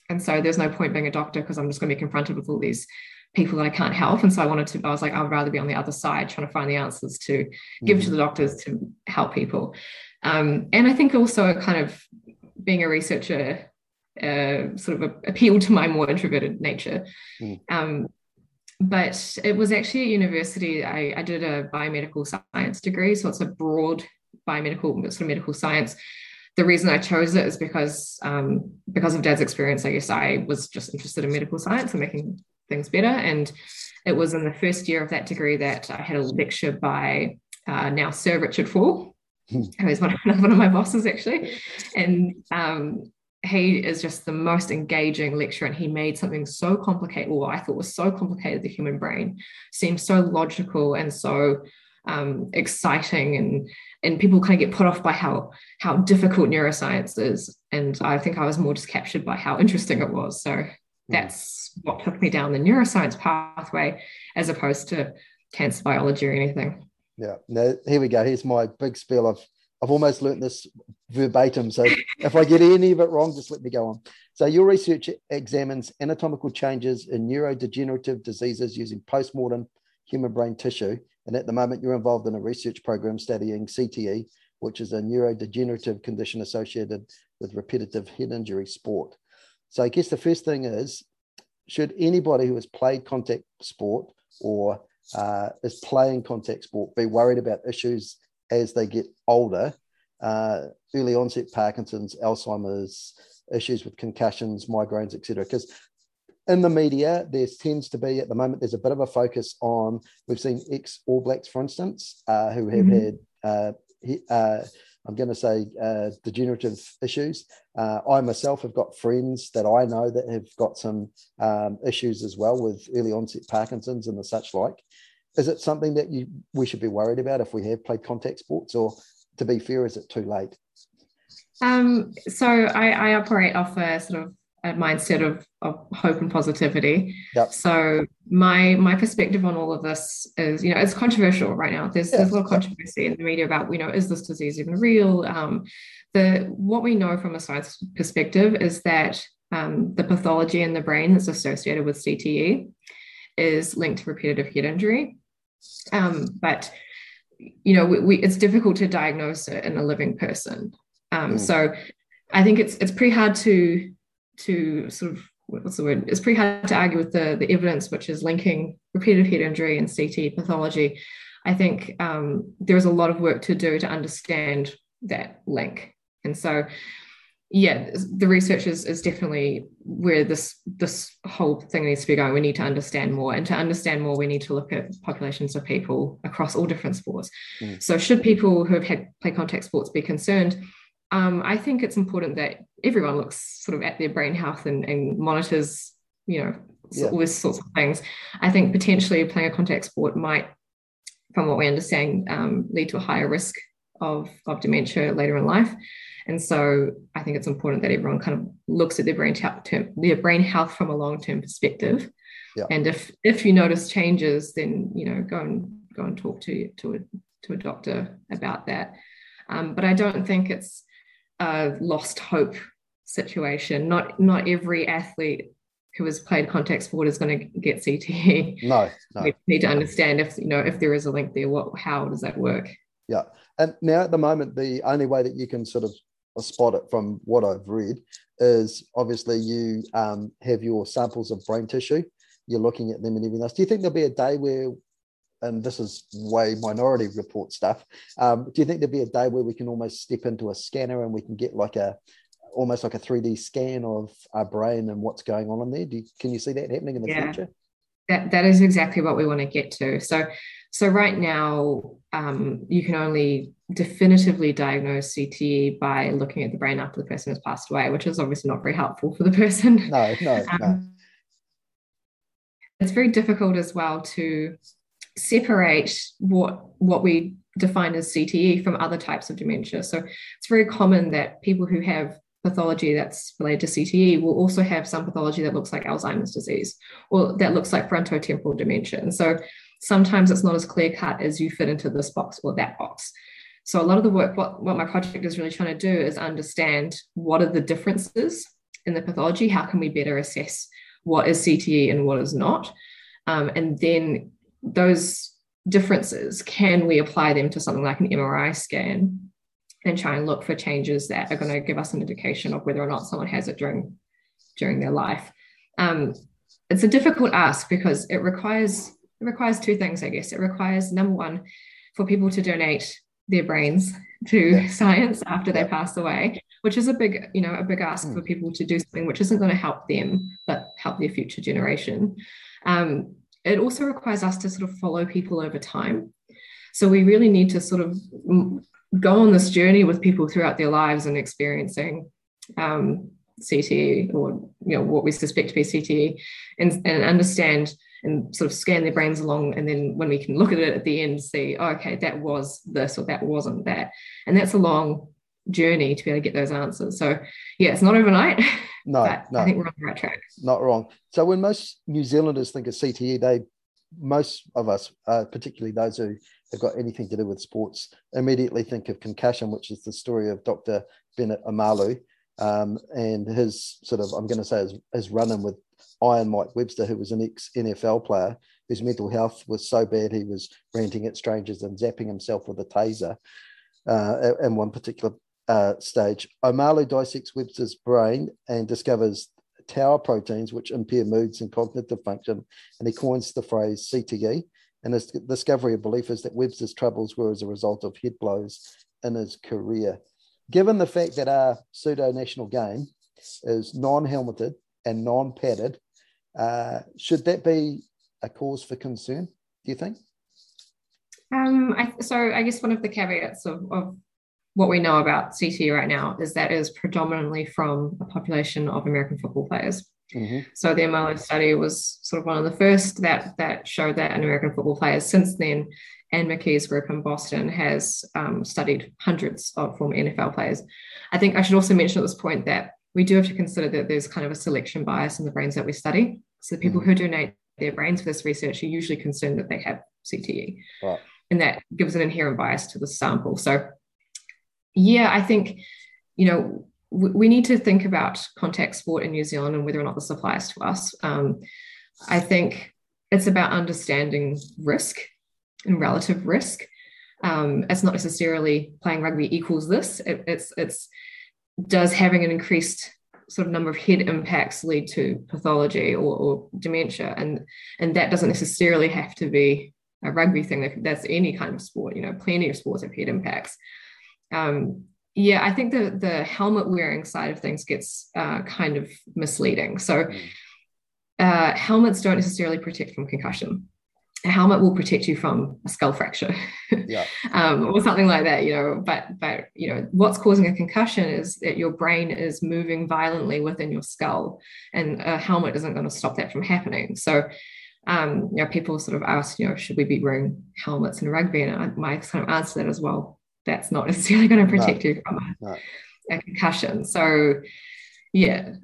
and so there's no point being a doctor because i'm just going to be confronted with all these people that I can't help. And so I wanted to, I was like, I would rather be on the other side trying to find the answers to give mm. to the doctors to help people. Um, and I think also kind of being a researcher uh, sort of appealed to my more introverted nature. Mm. Um, but it was actually at university, I, I did a biomedical science degree. So it's a broad biomedical, sort of medical science the reason I chose it is because um, because of Dad's experience. I guess I was just interested in medical science and making things better. And it was in the first year of that degree that I had a lecture by uh, now Sir Richard Faull, hmm. who is one of, [LAUGHS] one of my bosses actually. And um, he is just the most engaging lecturer and he made something so complicated or i thought was so complicated the human brain seems so logical and so um, exciting and and people kind of get put off by how how difficult neuroscience is and i think i was more just captured by how interesting it was so hmm. that's what took me down the neuroscience pathway as opposed to cancer biology or anything yeah now here we go here's my big spiel of I've almost learnt this verbatim. So if I get any of it wrong, just let me go on. So your research examines anatomical changes in neurodegenerative diseases using postmortem human brain tissue. And at the moment, you're involved in a research program studying CTE, which is a neurodegenerative condition associated with repetitive head injury sport. So I guess the first thing is, should anybody who has played contact sport or uh, is playing contact sport be worried about issues as they get older, uh, early onset Parkinson's, Alzheimer's, issues with concussions, migraines, etc. Because in the media, there tends to be at the moment there's a bit of a focus on we've seen ex All Blacks, for instance, uh, who have mm-hmm. had uh, uh, I'm going to say uh, degenerative issues. Uh, I myself have got friends that I know that have got some um, issues as well with early onset Parkinson's and the such like is it something that you we should be worried about if we have played contact sports, or to be fair, is it too late? Um, so I, I operate off a sort of a mindset of, of hope and positivity. Yep. So my my perspective on all of this is, you know, it's controversial right now. There's yeah. there's a lot of controversy in the media about, you know, is this disease even real? Um, the what we know from a science perspective is that um, the pathology in the brain that's associated with CTE is linked to repetitive head injury. Um, but you know, we, we, it's difficult to diagnose it in a living person. Um, mm. So I think it's it's pretty hard to to sort of what's the word? It's pretty hard to argue with the the evidence which is linking repetitive head injury and CT pathology. I think um, there's a lot of work to do to understand that link, and so yeah, the research is, is definitely where this this whole thing needs to be going. We need to understand more, and to understand more, we need to look at populations of people across all different sports. Mm. So, should people who have had play contact sports be concerned? Um, I think it's important that everyone looks sort of at their brain health and, and monitors, you know, yeah. all these sorts of things. I think potentially playing a contact sport might, from what we understand, um, lead to a higher risk of, of dementia later in life. And so I think it's important that everyone kind of looks at their brain health, term, their brain health from a long-term perspective. Yeah. And if if you notice changes, then you know go and go and talk to to a to a doctor about that. Um, but I don't think it's a lost hope situation. Not not every athlete who has played contact sport is going to get CTE. No, no. [LAUGHS] We need to understand if you know if there is a link there. What how does that work? Yeah, and now at the moment, the only way that you can sort of spot it from what I've read is obviously you um, have your samples of brain tissue, you're looking at them and everything else. Do you think there'll be a day where, and this is way minority report stuff, um, do you think there'll be a day where we can almost step into a scanner and we can get like a almost like a 3D scan of our brain and what's going on in there? Do you, can you see that happening in the yeah. future? That, that is exactly what we want to get to. So, so right now, um, you can only definitively diagnose CTE by looking at the brain after the person has passed away, which is obviously not very helpful for the [LAUGHS] person. No, no, um, no. It's very difficult as well to separate what what we define as CTE from other types of dementia. So it's very common that people who have pathology that's related to CTE will also have some pathology that looks like Alzheimer's disease or that looks like frontotemporal dementia. And so sometimes it's not as clear cut as you fit into this box or that box. So a lot of the work, what, what my project is really trying to do is understand what are the differences in the pathology, how can we better assess what is CTE and what is not, um, and then those differences, can we apply them to something like an MRI scan and try and look for changes that are going to give us an indication of whether or not someone has it during during their life. Um, it's a difficult ask because it requires it requires two things, I guess. It requires number one for people to donate their brains [LAUGHS] to yeah. science after they pass away, which is a big, you know, a big ask mm. for people to do something which isn't going to help them, but help their future generation. Um, it also requires us to sort of follow people over time. So we really need to sort of go on this journey with people throughout their lives and experiencing um, CTE or you know what we suspect to be CTE, and and understand and sort of scan their brains along, and then when we can look at it at the end, see oh, okay that was this or that wasn't that, and that's a long journey to be able to get those answers. So yeah, it's not overnight. [LAUGHS] No, no. I think we're on the right track. Not wrong. So when most New Zealanders think of CTE, they most of us, uh, particularly those who have got anything to do with sports, immediately think of concussion, which is the story of Dr. Bennet Omalu um, and his sort of, I'm going to say, his, his run in with Iron Mike Webster, who was an ex NFL player whose mental health was so bad he was ranting at strangers and zapping himself with a taser uh, in one particular uh, stage. Omalu dissects Webster's brain and discovers tau proteins which impair moods and cognitive function, and he coins the phrase CTE. And his discovery of belief is that Webster's troubles were as a result of head blows in his career. Given the fact that our pseudo national game is non helmeted and non padded, uh, should that be a cause for concern, do you think? Um, I, so I guess one of the caveats of, of what we know about CTE right now is that is predominantly from a population of American football players. Mm-hmm. So the Omalu study was sort of one of the first that that showed that in American football players. Since then, Ann McKee's group in Boston has um, studied hundreds of former NFL players. I think I should also mention at this point that we do have to consider that there's kind of a selection bias in the brains that we study. So the people mm-hmm. who donate their brains for this research are usually concerned that they have CTE. And that gives an inherent bias to the sample. So yeah, I think, you know, we, need to think about contact sport in New Zealand and whether or not this applies to us. Um, I think it's about understanding risk and relative risk. Um, it's not necessarily playing rugby equals this. It, it's it's does having an increased sort of number of head impacts lead to pathology or, or dementia, and and that doesn't necessarily have to be a rugby thing. That's any kind of sport. You know, plenty of sports have head impacts um, yeah, I think the the helmet wearing side of things gets uh, kind of misleading. So hmm. uh, helmets don't necessarily protect from concussion. A helmet will protect you from a skull fracture, [LAUGHS] yeah. um, or something like that. You know, but but you know what's causing a concussion is that your brain is moving violently within your skull, and a helmet isn't going to stop that from happening. So um, you know, people sort of ask, you know, should we be wearing helmets in rugby? And I, my kind of answer that as well that's not necessarily going to protect no, you from a, no. a concussion. So, yeah.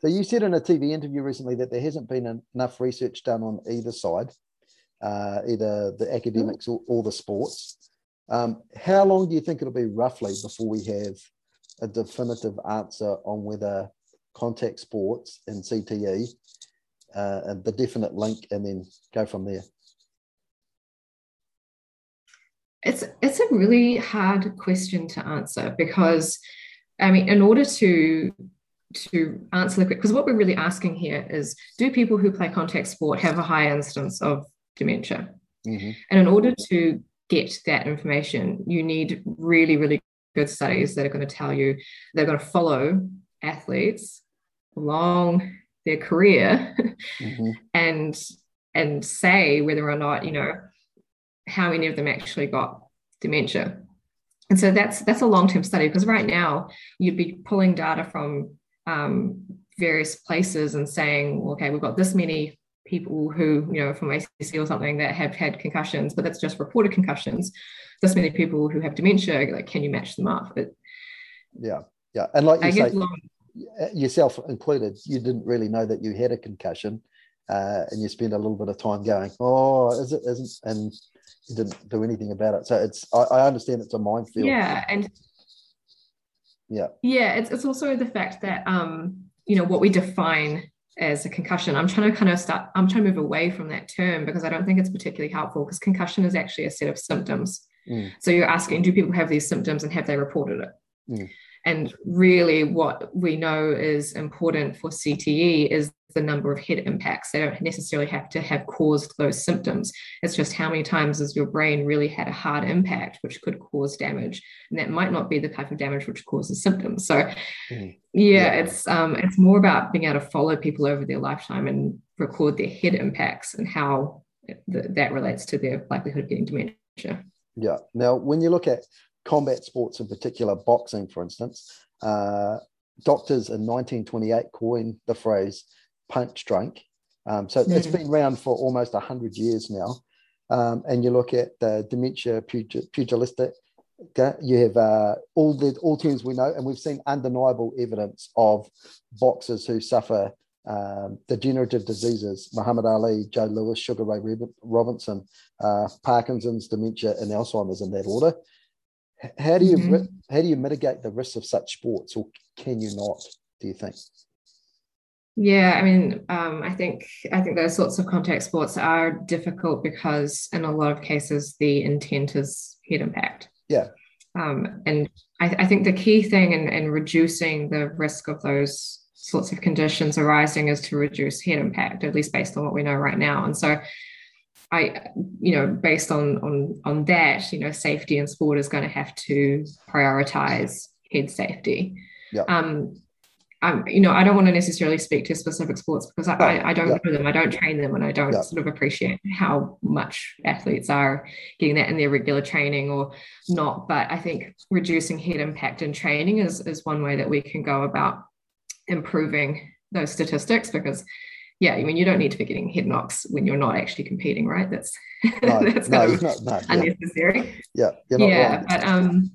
So you said in a TV interview recently that there hasn't been enough research done on either side, uh, either the academics or, or the sports. Um, how long do you think it'll be roughly before we have a definitive answer on whether contact sports and CTE uh, and the definite link, and then go from there? It's it's a really hard question to answer because I mean, in order to to answer the question, because what we're really asking here is do people who play contact sport have a high instance of dementia? Mm-hmm. And in order to get that information, you need really, really good studies that are going to tell you they're going to follow athletes along their career mm-hmm. [LAUGHS] and and say whether or not you know how many of them actually got dementia. And so that's that's a long-term study because right now you'd be pulling data from um, various places and saying, well, okay, we've got this many people who, you know, from ACC or something that have had concussions, but that's just reported concussions. This many people who have dementia, like, can you match them up? But yeah, yeah, and like you I say, long- yourself included, you didn't really know that you had a concussion, uh, and you spend a little bit of time going, oh, is it? Isn't? And didn't do anything about it. So it's I, I understand it's a minefield. Yeah, and yeah, yeah, it's it's also the fact that um you know what we define as a concussion. I'm trying to kind of start. I'm trying to move away from that term because I don't think it's particularly helpful because concussion is actually a set of symptoms. Mm. So you're asking, do people have these symptoms and have they reported it? Mm. And really, what we know is important for CTE is the number of head impacts. They don't necessarily have to have caused those symptoms. It's just how many times has your brain really had a hard impact, which could cause damage, and that might not be the type of damage which causes symptoms. So, mm. yeah, yeah, it's um, it's more about being able to follow people over their lifetime and record their head impacts and how th- that relates to their likelihood of getting dementia. Yeah. Now, when you look at combat sports in particular, boxing, for instance, uh, doctors in 1928 coined the phrase punch drunk. Um, so mm. it's been around for almost 100 years now. Um, and you look at the dementia pugilistic, you have uh, all the all teams we know, and we've seen undeniable evidence of boxers who suffer um, degenerative diseases: Muhammad Ali, Joe Louis, Sugar Ray Robinson, uh, Parkinson's, dementia, and Alzheimer's in that order. How do you mm-hmm. how do you mitigate the risks of such sports, or can you not? Do you think? Yeah, I mean, um, I think I think those sorts of contact sports are difficult because in a lot of cases the intent is head impact. Yeah. Um, and I, I, think the key thing in, in reducing the risk of those sorts of conditions arising is to reduce head impact, at least based on what we know right now. And so I, you know, based on on on that, you know, safety in sport is going to have to prioritize head safety. Yeah. Um, um, you know, I don't want to necessarily speak to specific sports because I, no, I, I, don't yeah. know them, I don't train them, and I don't yeah. sort of appreciate how much athletes are getting that in their regular training or not. But I think reducing head impact in training is is one way that we can go about improving those statistics because yeah, I mean, you don't need to be getting head knocks when you're not actually competing, right? That's [LAUGHS] no, that's no, not, unnecessary. Yeah, yeah, but um,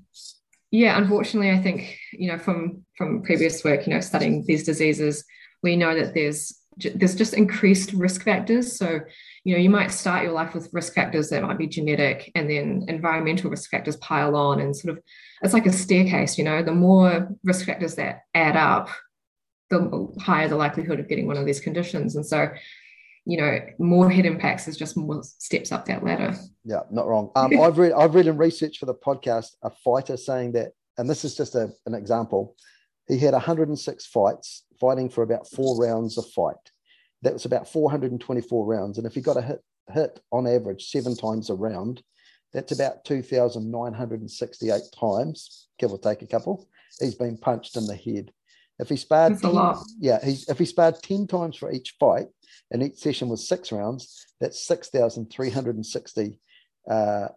yeah, unfortunately, I think you know from from previous work, you know, studying these diseases, we know that there's there's just increased risk factors. So, you know, you might start your life with risk factors that might be genetic, and then environmental risk factors pile on, and sort of it's like a staircase. You know, the more risk factors that add up, the higher the likelihood of getting one of these conditions. And so, you know, more head impacts is just more steps up that ladder. Yeah, not wrong. Um, [LAUGHS] I've read I've read in research for the podcast a fighter saying that, and this is just a, an example. He had 106 fights, fighting for about four rounds of fight. That was about 424 rounds, and if he got a hit hit on average seven times a round, that's about 2,968 times, give or take a couple. He's been punched in the head. If he sparred, 10, yeah, he, if he sparred 10 times for each fight, and each session was six rounds, that's 6,360 uh,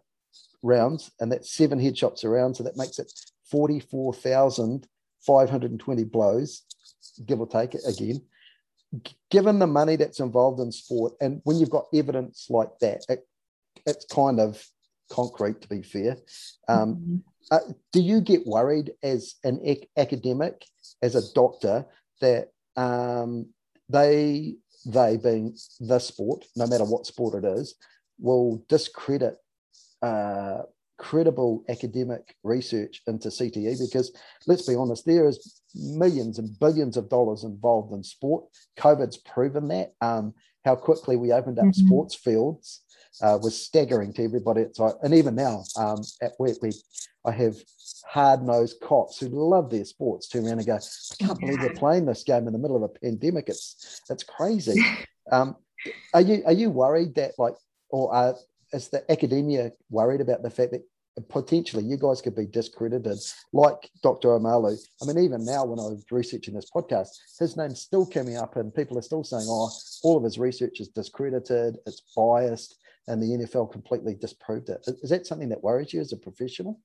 rounds, and that's seven headshots around. So that makes it 44,520 blows, give or take It again. Given the money that's involved in sport, and when you've got evidence like that, it, it's kind of concrete, to be fair. Um, mm-hmm. Uh, do you get worried as an ac- academic as a doctor that um, they they being the sport, no matter what sport it is, will discredit uh, credible academic research into CTE because let's be honest, there is millions and billions of dollars involved in sport. COVID's proven that. Um, how quickly we opened up mm-hmm. sports fields uh, was staggering to everybody. and even now um, at work, we I have hard nosed cops who love their sports turn around and go, I can't believe they're playing this game in the middle of a pandemic. It's it's crazy. [LAUGHS] um, are you are you worried that like or are, is the academia worried about the fact that potentially you guys could be discredited like Dr. Omalu. I mean, even now when I was researching this podcast, his name's still coming up and people are still saying, oh, all of his research is discredited, it's biased, and the NFL completely disproved it. Is that something that worries you as a professional?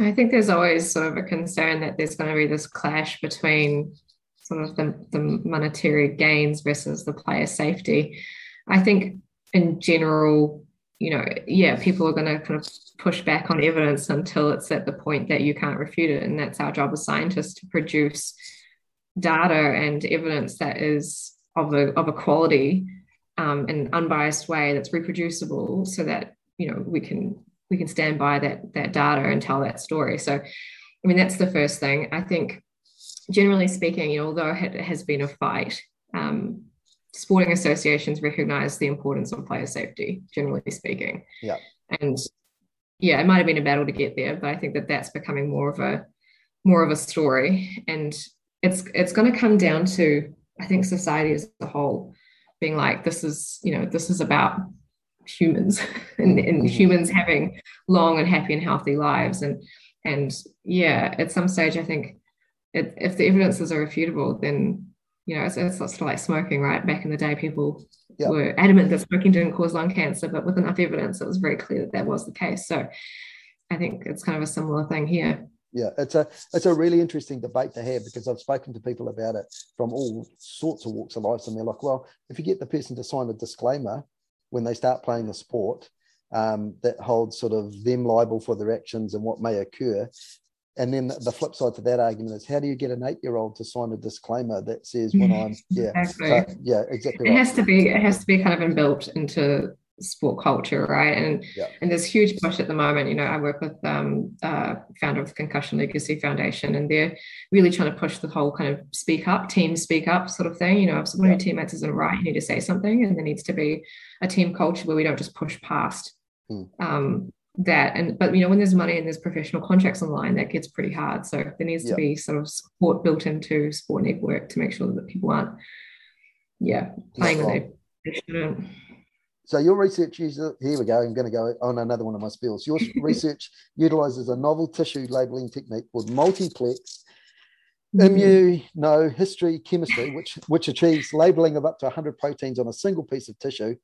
I think there's always sort of a concern that there's going to be this clash between sort of the, the monetary gains versus the player safety. I think in general, you know, yeah, people are going to kind of push back on evidence until it's at the point that you can't refute it. And that's our job as scientists to produce data and evidence that is of a, of a quality um, an unbiased way that's reproducible so that you know we can we can stand by that that data and tell that story. So i mean that's the first thing. I think generally speaking you know although it has been a fight um, sporting associations recognize the importance of player safety generally speaking. Yeah. And yeah it might have been a battle to get there but i think that that's becoming more of a more of a story. And it's it's going to come down to i think society as a whole being like this is you know this is about humans [LAUGHS] and, and mm-hmm. humans having long and happy and healthy lives and and yeah at some stage i think it, if the evidences are refutable then you know it's, it's sort of like smoking right back in the day people yep. were adamant that smoking didn't cause lung cancer but with enough evidence it was very clear that that was the case so i think it's kind of a similar thing here yeah. It's a it's a really interesting debate to have because I've spoken to people about it from all sorts of walks of life, and they're like, well, if you get the person to sign a disclaimer when they start playing the sport um, that holds sort of them liable for their actions and what may occur. And then the flip side to that argument is how do you get an eight year old to sign a disclaimer that says when [LAUGHS] I'm yeah exactly. so, yeah exactly it right. has to be it has to be kind of inbuilt into sport culture, right? And yeah. and there's huge push at the moment. You know, I work with um, uh, founder of the Concussion Legacy Foundation, and they're really trying to push the whole kind of speak up, team speak up sort of thing. You know, if one of your teammates isn't right, you need to say something, and there needs to be a team culture where we don't just push past mm. um, that. And but you know, when there's money and there's professional contracts online, that gets pretty hard. So there needs to be sort of support built into sport network to make sure that people aren't, yeah, playing with their so your research uses, here we go, I'm going to go on another one of my spills. Your [LAUGHS] research utilizes a novel tissue labeling technique called multiplex mm. immunohistochemistry, which, which achieves labeling of up to 100 proteins on a single piece of tissue.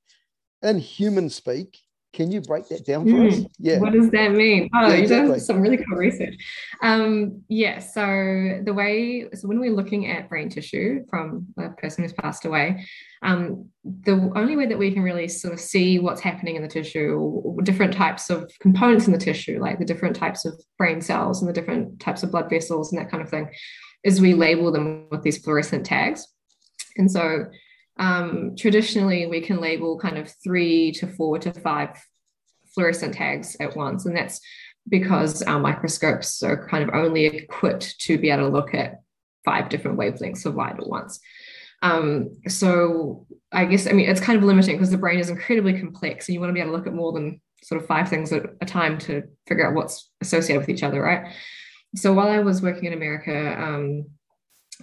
In human speak, can you break that down for mm, us? Yeah. What does that mean? Oh, yeah, you've done some really cool research. Um, yeah. So the way, so when we're looking at brain tissue from a person who's passed away, um, the only way that we can really sort of see what's happening in the tissue, different types of components in the tissue, like the different types of brain cells and the different types of blood vessels and that kind of thing, is we label them with these fluorescent tags. And so um, traditionally, we can label kind of three to four to five fluorescent tags at once, and that's because our microscopes are kind of only equipped to be able to look at five different wavelengths of light at once. Um, so I guess I mean it's kind of limiting because the brain is incredibly complex, and you want to be able to look at more than sort of five things at a time to figure out what's associated with each other, right? So while I was working in America, um,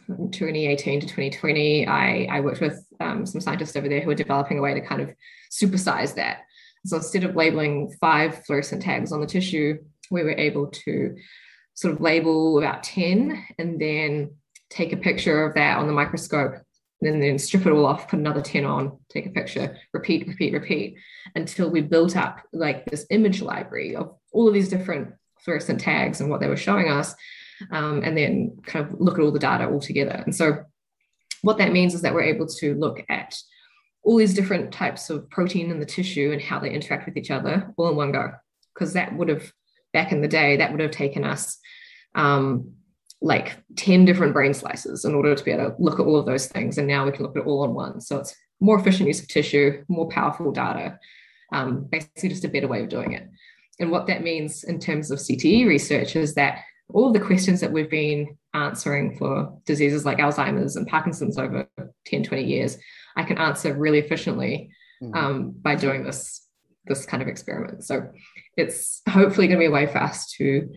2018 to 2020, I, I worked with um, some scientists over there who are developing a way to kind of supersize that. So instead of labeling five fluorescent tags on the tissue, we were able to sort of label about 10 and then take a picture of that on the microscope and then strip it all off, put another 10 on, take a picture, repeat, repeat, repeat until we built up like this image library of all of these different fluorescent tags and what they were showing us um, and then kind of look at all the data all together. And so what that means is that we're able to look at all these different types of protein in the tissue and how they interact with each other all in one go. Because that would have, back in the day, that would have taken us um, like 10 different brain slices in order to be able to look at all of those things. And now we can look at it all in one. So it's more efficient use of tissue, more powerful data, um, basically just a better way of doing it. And what that means in terms of CTE research is that all of the questions that we've been answering for diseases like Alzheimer's and Parkinson's over 10, 20 years, I can answer really efficiently mm-hmm. um, by doing this this kind of experiment. So it's hopefully going to be a way for us to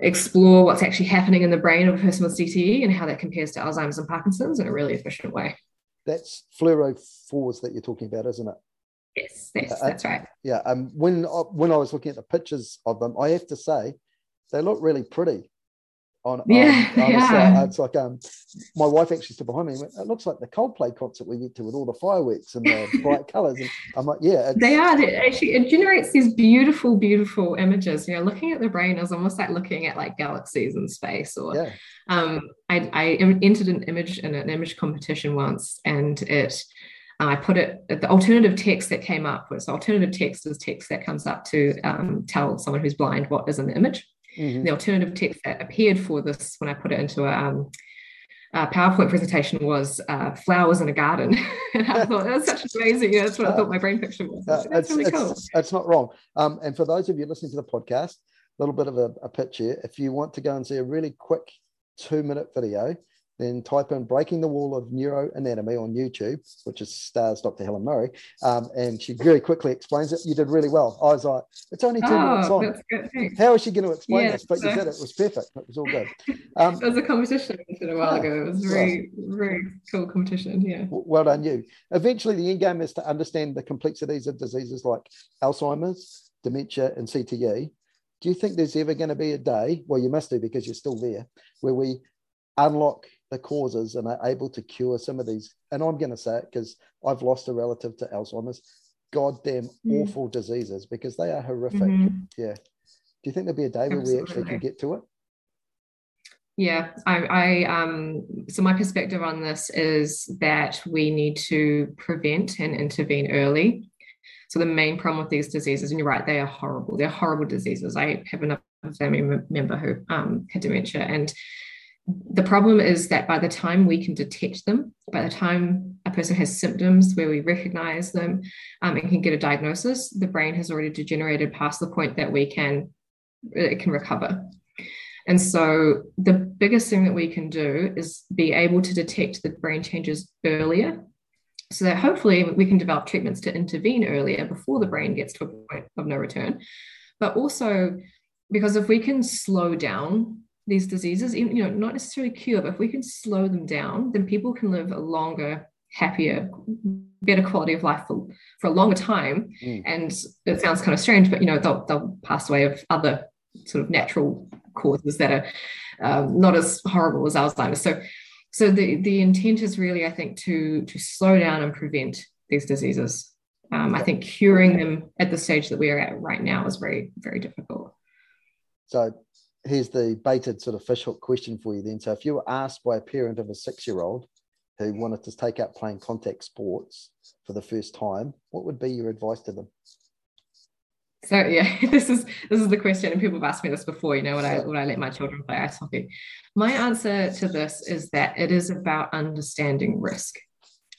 explore what's actually happening in the brain of a person with CTE and how that compares to Alzheimer's and Parkinson's in a really efficient way. That's fluorophores that you're talking about, isn't it? Yes, yes uh, that's right. Yeah. Um, when uh, when I was looking at the pictures of them, I have to say they look really pretty. On, yeah, [LAUGHS] on, yeah. it's like um, my wife actually stood behind me. And went, it looks like the Coldplay concert we went to with all the fireworks and the [LAUGHS] bright colours. And I'm like, yeah, they are. It actually, it generates these beautiful, beautiful images. You know, looking at the brain is almost like looking at like galaxies in space. Or, yeah. um, I, I entered an image in an image competition once, and it. Uh, I put it the alternative text that came up was alternative text is text that comes up to um, tell someone who's blind what is in the image. Mm-hmm. The alternative text that appeared for this when I put it into a, um, a PowerPoint presentation was uh, flowers in a garden. [LAUGHS] and I thought that's such amazing. Yeah, that's what uh, I thought my brain picture was. Uh, that's really cool. It's, not wrong. Um, and for those of you listening to the podcast, a little bit of a, a pitch here. If you want to go and see a really quick two minute video, then type in Breaking the Wall of Neuroanatomy on YouTube, which is stars Dr. Helen Murray. Um, and she very quickly explains it. You did really well. I was like, it's only two oh, minutes on. How is she going to explain yeah, this? But so... you did it. It was perfect. It was all good. [LAUGHS] Um, it was a competition a while ago. It was a very, very cool competition. Yeah. Well done, you. Eventually, the end game is to understand the complexities of diseases like Alzheimer's, dementia, and CTE. Do you think there's ever going to be a day, well, you must do because you're still there, where we unlock the causes and are able to cure some of these. And I'm going to say it because I've lost a relative to Alzheimer's. Goddamn mm. awful diseases because they are horrific. Mm-hmm. Yeah. Do you think there'll be a day where Absolutely. we actually can get to it? Yeah, I, I um so my perspective on this is that we need to prevent and intervene early. So the main problem with these diseases, and you're right, they are horrible. They're horrible diseases. I have another family member who um, had dementia, and the problem is that by the time we can detect them, by the time a person has symptoms where we recognize them um, and can get a diagnosis, the brain has already degenerated past the point that we can it can recover. And so the biggest thing that we can do is be able to detect the brain changes earlier so that hopefully we can develop treatments to intervene earlier before the brain gets to a point of no return. But also because if we can slow down these diseases, you know, not necessarily cure, but if we can slow them down, then people can live a longer, happier, better quality of life for, for a longer time. Mm. And it sounds kind of strange, but you know, they'll, they'll pass away of other sort of natural causes that are um, not as horrible as Alzheimer's. So, so the the intent is really, I think, to to slow down and prevent these diseases. Um, I think curing them at the stage that we are at right now is very very difficult. So here's the baited sort of fishhook question for you then. So if you were asked by a parent of a six year old who wanted to take up playing contact sports for the first time, what would be your advice to them? So yeah, [LAUGHS] this is this is the question, and people have asked me this before. You know, when I when I let my children play ice hockey, my answer to this is that it is about understanding risk.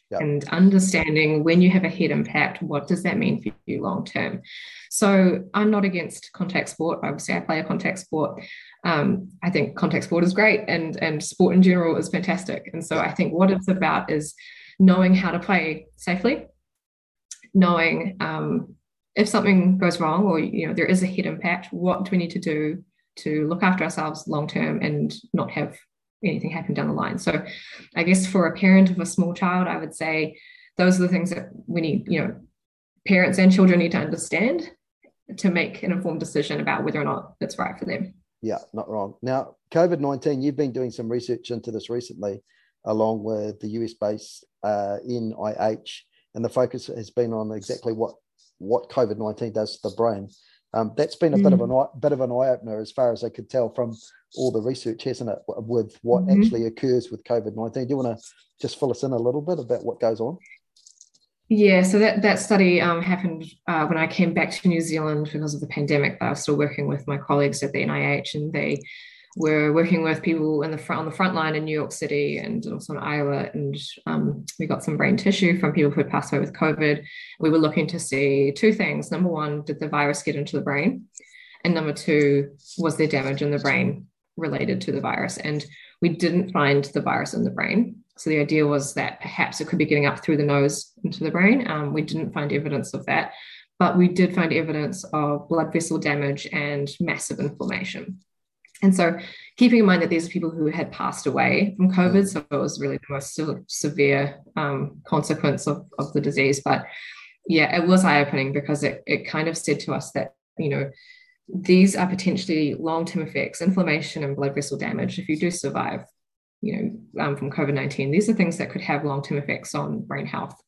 Yep. and understanding when you have a head impact, what does that mean for you long term? So I'm not against contact sport. Obviously, I play a contact sport. Um, I think contact sport is great, and and sport in general is fantastic. And so I think what it's about is knowing how to play safely, knowing um, if something goes wrong or you know there is a head impact, what do we need to do to look after ourselves long term and not have anything happen down the line? So I guess for a parent of a small child, I would say those are the things that we need, you know, parents and children need to understand to make an informed decision about whether or not it's right for them. Yeah, not wrong. Now, COVID 19, you've been doing some research into this recently, along with the US based uh, NIH, and the focus has been on exactly what what COVID nineteen does to the brain. Um, that's been a mm. bit of an mm. bit of an eye opener, as far as I could tell from all the research, hasn't it, with what mm-hmm. actually occurs with COVID nineteen? Do you want to just fill us in a little bit about what goes on? Yeah, so that that study um, happened uh, when I came back to New Zealand because of the pandemic. I was still working with my colleagues at the NIH, and they we're working with people in the front on the front line in New York City and also in Iowa, and um, we got some brain tissue from people who had passed away with COVID. We were looking to see two things. Number one, did the virus get into the brain? And number two, was there damage in the brain related to the virus? And we didn't find the virus in the brain. So the idea was that perhaps it could be getting up through the nose into the brain. Um, we didn't find evidence of that, but we did find evidence of blood vessel damage and massive inflammation. And so, keeping in mind that these are people who had passed away from COVID, mm. so it was really the most severe um, consequence of, of the disease. But yeah, it was eye opening because it, it kind of said to us that, you know, these are potentially long term effects, inflammation and blood vessel damage. If you do survive, you know, um, from COVID 19, these are things that could have long term effects on brain health.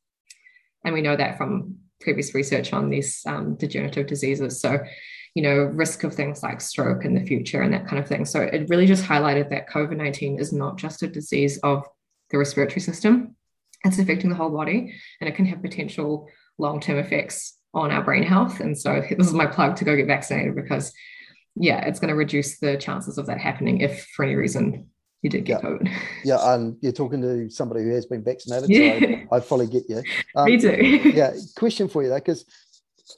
And we know that from previous research on these um, degenerative diseases. So, you know, risk of things like stroke in the future and that kind of thing. So it really just highlighted that COVID 19 is not just a disease of the respiratory system, it's affecting the whole body and it can have potential long term effects on our brain health. And so [LAUGHS] this is my plug to go get vaccinated because, yeah, it's going to reduce the chances of that happening if for any reason you did get yeah. COVID. Yeah, and you're talking to somebody who has been vaccinated, yeah. so I, I fully get you. [LAUGHS] Um, Me too. [LAUGHS] yeah, question for you though, because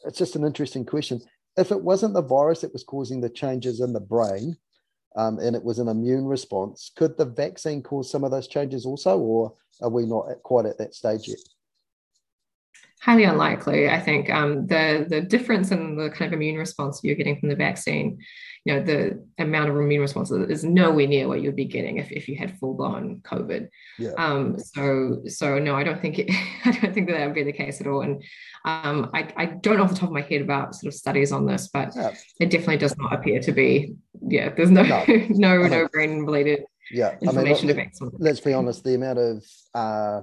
it's just an interesting question if it wasn't the virus that was causing the changes in the brain um, and it was an immune response, could the vaccine cause some of those changes also, or are we not quite at that stage yet? Highly unlikely. I think um, the the difference in the kind of immune response you're getting from the vaccine, you know, the amount of immune response is nowhere near what you'd be getting if, if you had full blown COVID. Yeah. Um, so so no, I don't think it, [LAUGHS] I don't think that, that would be the case at all. And um, I, I don't know off the top of my head about sort of studies on this, but yeah. it definitely does not appear to be. Yeah, there's no no [LAUGHS] no, no brain related. Yeah, I mean, let, let's be honest. The amount of uh,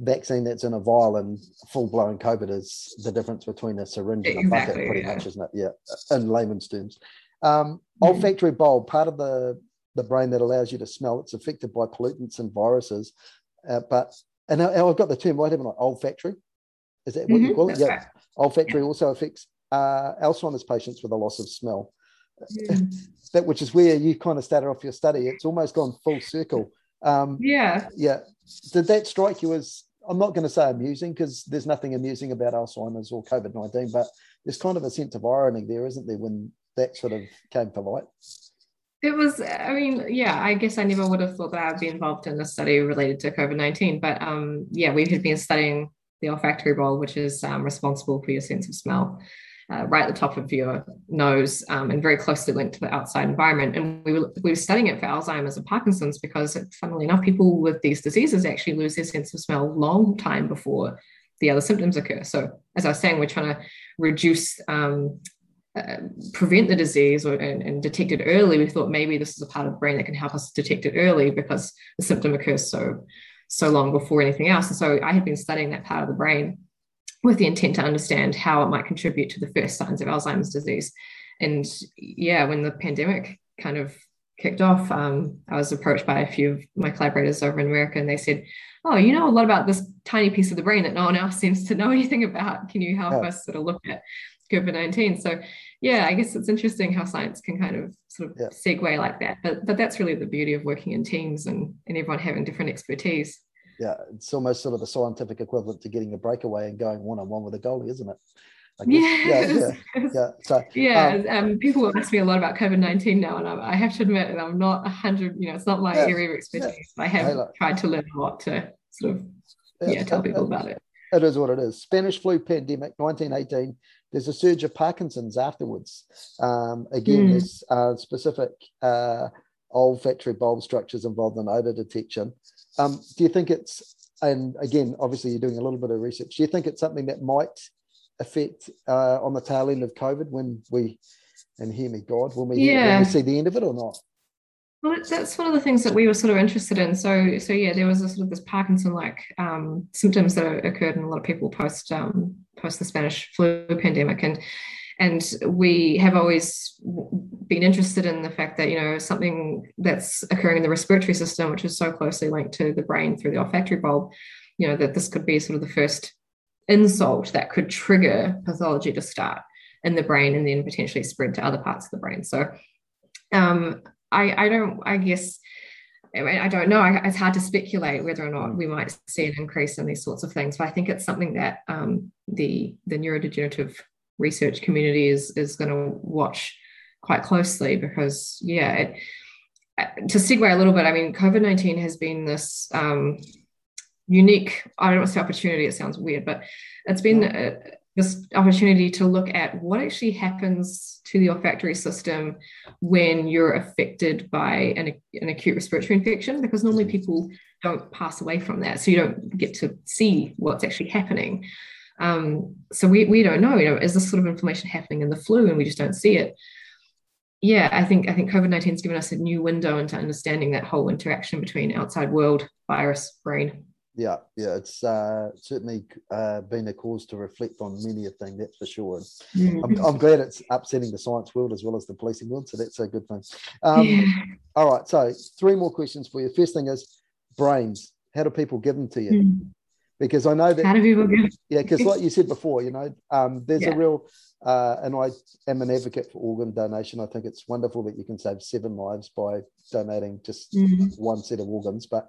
vaccine that's in a vial and full blown COVID is the difference between a syringe and exactly, a bucket, pretty yeah. much, isn't it? Yeah, in layman's terms. Um, olfactory bulb, part of the the brain that allows you to smell. It's affected by pollutants and viruses. Uh, but and I, have got the term right, haven't I? Olfactory. Is that what mm-hmm, you call it? Yeah. Right. Olfactory also affects uh, Alzheimer's patients with a loss of smell. Mm. [LAUGHS] that which is where you kind of started off your study. It's almost gone full circle. Um, yeah. Yeah. Did that strike you as I'm not going to say amusing because there's nothing amusing about Alzheimer's or COVID 19, but there's kind of a sense of irony there, isn't there, when that sort of came to light? It was, I mean, yeah, I guess I never would have thought that I'd be involved in a study related to COVID 19, but um, yeah, we had been studying the olfactory bulb, which is um, responsible for your sense of smell uh, right at the top of your nose um, and very closely linked to the outside environment. And we were, we were studying it for Alzheimer's and Parkinson's because, funnily enough, people with these diseases actually lose their sense of smell long time before the other symptoms occur. So, as I was saying, we're trying to reduce, um, uh, prevent the disease or, and, and, detect it early. We thought maybe this is a part of the brain that can help us detect it early because the symptom occurs so so long before anything else. And so I had been studying that part of the brain with the intent to understand how it might contribute to the first signs of Alzheimer's disease. And yeah, when the pandemic kind of kicked off, um, I was approached by a few of my collaborators over in America, and they said, "Oh, you know a lot about this tiny piece of the brain that no one else seems to know anything about. Can you help yeah. us sort of look at COVID nineteen?" So, yeah, I guess it's interesting how science can kind of sort of yeah. segue like that. But but that's really the beauty of working in teams and and everyone having different expertise yeah, it's almost sort of the scientific equivalent to getting a breakaway and going one on one with a goalie, isn't it? Yes. Yeah, yeah, [LAUGHS] yeah. So, yeah, um, um, people ask me a lot about COVID nineteen now, and I, I, have to admit that I'm not hundred. You know, it's not my yeah, area of expertise. I have hey, tried to learn a lot to sort of yeah, tell people about it. It is what it is. Spanish flu pandemic, 1918. There's a surge of Parkinson's afterwards. Um, again, mm. there's uh, specific uh, olfactory bulb structures involved in odor detection. Um, do you think it's, and again, obviously you're doing a little bit of research, do you think it's something that might affect uh, on the tail end of COVID when we, and hear me God, when we, yeah. when we see the end of it or not? Well, that's one of the things that we were sort of interested in. So, so yeah, there was a sort of this Parkinson-like um, symptoms that occurred in a lot of people post um, post the Spanish flu pandemic, and and we have always been interested in the fact that you know something that's occurring in the respiratory system which is so closely linked to the brain through the olfactory bulb you know that this could be sort of the first insult that could trigger pathology to start in the brain and then potentially spread to other parts of the brain so um, I, I don't i guess I, mean, I don't know. It's hard to speculate whether or not we might see an increase in these sorts of things, but I think it's something that um, the the neurodegenerative research community is is going to watch quite closely because yeah it, uh, to segue a little bit i mean covid-19 has been this um, unique i don't want to say opportunity it sounds weird but it's been a, this opportunity to look at what actually happens to the olfactory system when you're affected by an, an acute respiratory infection because normally mm. people don't pass away from that so you don't get to see what's actually happening um, so we, we don't know, you know, is this sort of inflammation happening in the flu and we just don't see it? Yeah, I think I think COVID nineteen has given us a new window into understanding that whole interaction between outside world, virus, brain. Yeah, yeah, it's uh, certainly uh, been a cause to reflect on many a thing, that's for sure. Mm-hmm. I'm, I'm, glad it's upsetting the science world as well as the policing world, so that's a good thing. Um, yeah. All right, so three more questions for you. First thing is brains. How do people give them to you? Mm because I know that. How do people get? Yeah, because like you said before, you know, um, there's yeah. a real, uh, and I am an advocate for organ donation. I think it's wonderful that you can save seven lives by donating just mm-hmm. one set of organs, but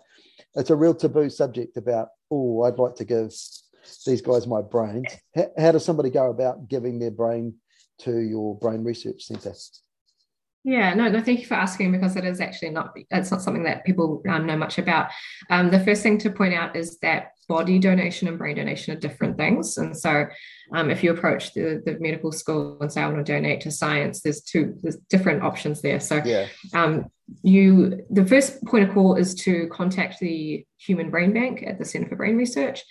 it's a real taboo subject about, oh, I'd like to give these guys my brains. How, how does somebody go about giving their brain to your brain research centre? Yeah, no, no, thank you for asking because it is actually not, it's not something that people um, know much about. Um, the first thing to point out is that body donation and brain donation are different things. And so um, if you approach the, the medical school and say, I want to donate to science, there's two, there's different options there. So yeah. um, you, the first point of call is to contact the Human Brain Bank at the Centre for Brain Research.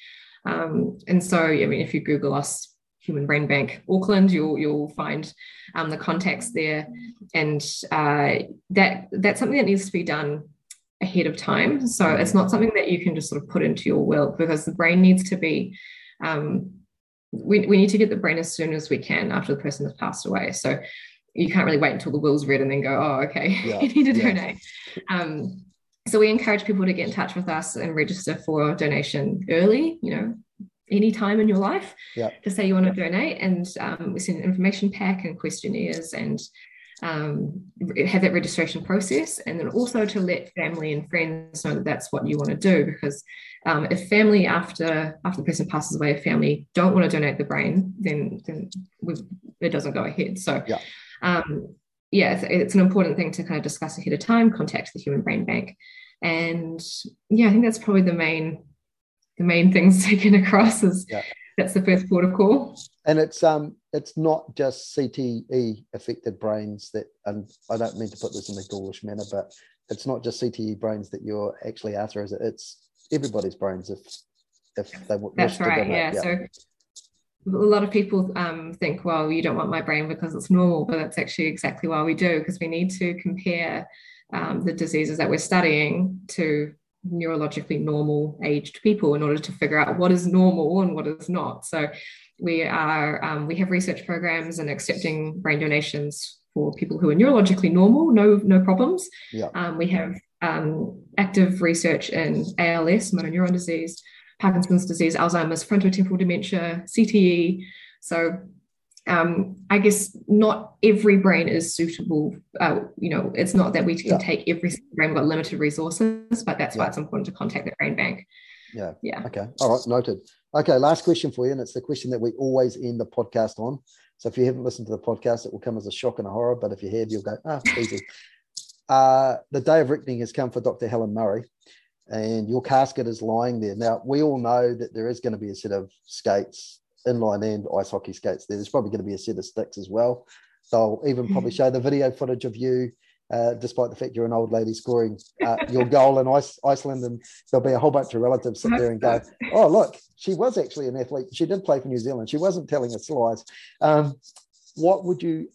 Um, and so, I mean, if you Google us, Human Brain Bank Auckland, you'll you'll find um, the contacts there, and uh, that that's something that needs to be done ahead of time. So it's not something that you can just sort of put into your will because the brain needs to be. Um, we, we need to get the brain as soon as we can after the person has passed away. So you can't really wait until the will's read and then go, oh, okay, [LAUGHS] yeah. you need to yeah. donate. Um, so we encourage people to get in touch with us and register for donation early, you know, any time in your life yeah. to say you want to donate. And um, we send an information pack and questionnaires and um, have that registration process. And then also to let family and friends know that that's what you want to do. Because um, if family after after the person passes away, if family don't want to donate the brain, then, then it doesn't go ahead. So yeah um, yeah, it's, it's, an important thing to kind of discuss ahead of time, contact the Human Brain Bank. And yeah, I think that's probably the main the main things [LAUGHS] taken across is yeah. that's the first protocol. And it's um it's not just CTE affected brains that and I don't mean to put this in a ghoulish manner, but it's not just CTE brains that you're actually after, is it? It's everybody's brains if if they want. That's right, yeah. yeah. So a lot of people um, think, well, you don't want my brain because it's normal, but that's actually exactly why we do, because we need to compare um, the diseases that we're studying to neurologically normal aged people in order to figure out what is normal and what is not. So we are um, we have research programs and accepting brain donations for people who are neurologically normal, no no problems. Yeah. Um, we have um, active research in ALS, motor neuron disease, Parkinson's disease, Alzheimer's, frontotemporal dementia, CTE. So um, I guess not every brain is suitable. Uh, you know, it's not that we can yeah. take every brain, we've got limited resources, but that's yeah. why it's important to contact the brain bank. Yeah. Yeah. Okay. All right. Noted. Okay. Last question for you. And it's the question that we always end the podcast on. So if you haven't listened to the podcast, it will come as a shock and a horror. But if you have, you'll go, ah, easy. uh, the day of reckoning has come for Dr. Helen Murray and your casket is lying there. Now, we all know that there is going to be a set of skates, inline and ice hockey skates there. There's probably going to be a set of sticks as well. They'll even probably show the video footage of you, uh, despite the fact you're an old lady scoring uh, your goal in Ice, Iceland. And there'll be a whole bunch of relatives sit there and go, oh, look, she was actually an athlete. She did play for New Zealand. She wasn't telling us lies. Um, what would you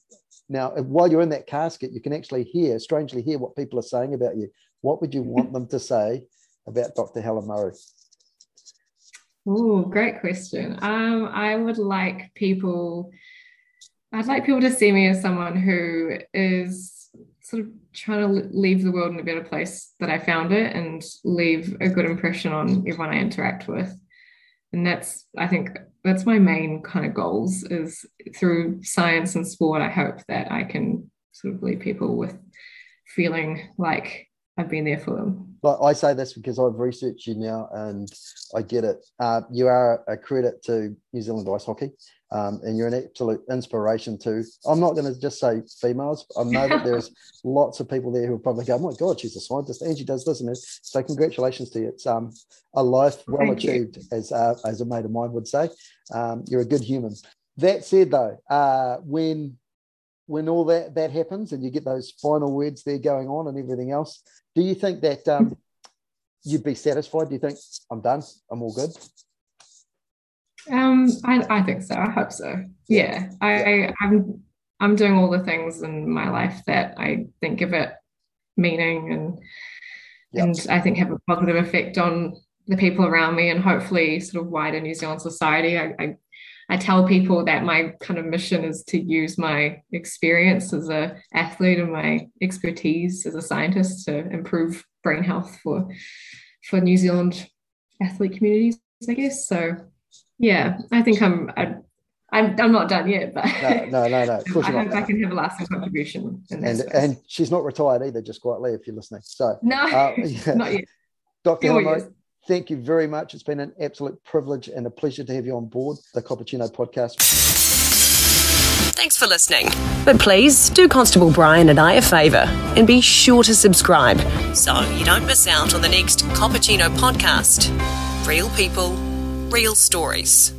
now, while you're in that casket, you can actually hear, strangely hear what people are saying about you. What would you want them to say about Dr. Helen Murray? Oh, great question. Um, I would like people, I'd like people to see me as someone who is sort of trying to leave the world in a better place that I found it and leave a good impression on everyone I interact with. And that's, I think, that's my main kind of goals is through science and sport. I hope that I can sort of leave people with feeling like I've been there for them. But I say this because I've researched you now and I get it. Uh, you are a credit to New Zealand ice hockey, um, and you're an absolute inspiration to. I'm not going to just say females. I know that [LAUGHS] there's lots of people there who will probably go, "Oh my God, she's a scientist and she does this and this." So congratulations to you. It's um, a life well Thank achieved, you. as uh, as a mate of mine would say. Um, you're a good human. That said, though, uh, when when all that that happens and you get those final words there going on and everything else do you think that um, you'd be satisfied? Do you think i'm done. I'm all good um i, I think so. I hope so. Yeah. I, I i'm i'm doing all the things in my life that i think give it meaning and yep. and i think have a positive effect on the people around me and hopefully sort of wider new zealand society. I, I I tell people that my kind of mission is to use my experience as a athlete and my expertise as a scientist to improve brain health for for New Zealand athlete communities, I guess. So yeah, I think I'm I, I'm, I'm not done yet, but no, no, no, no. Of course [LAUGHS] I hope I can have a lasting contribution. and and she's not retired either, just quietly, if you're listening. So no, uh, [LAUGHS] yeah. not yet. Dr. Thank you very much. It's been an absolute privilege and a pleasure to have you on board the Cappuccino podcast. Thanks for listening. But please do Constable Brian and I a favour and be sure to subscribe so you don't miss out on the next Cappuccino podcast. Real people, real stories.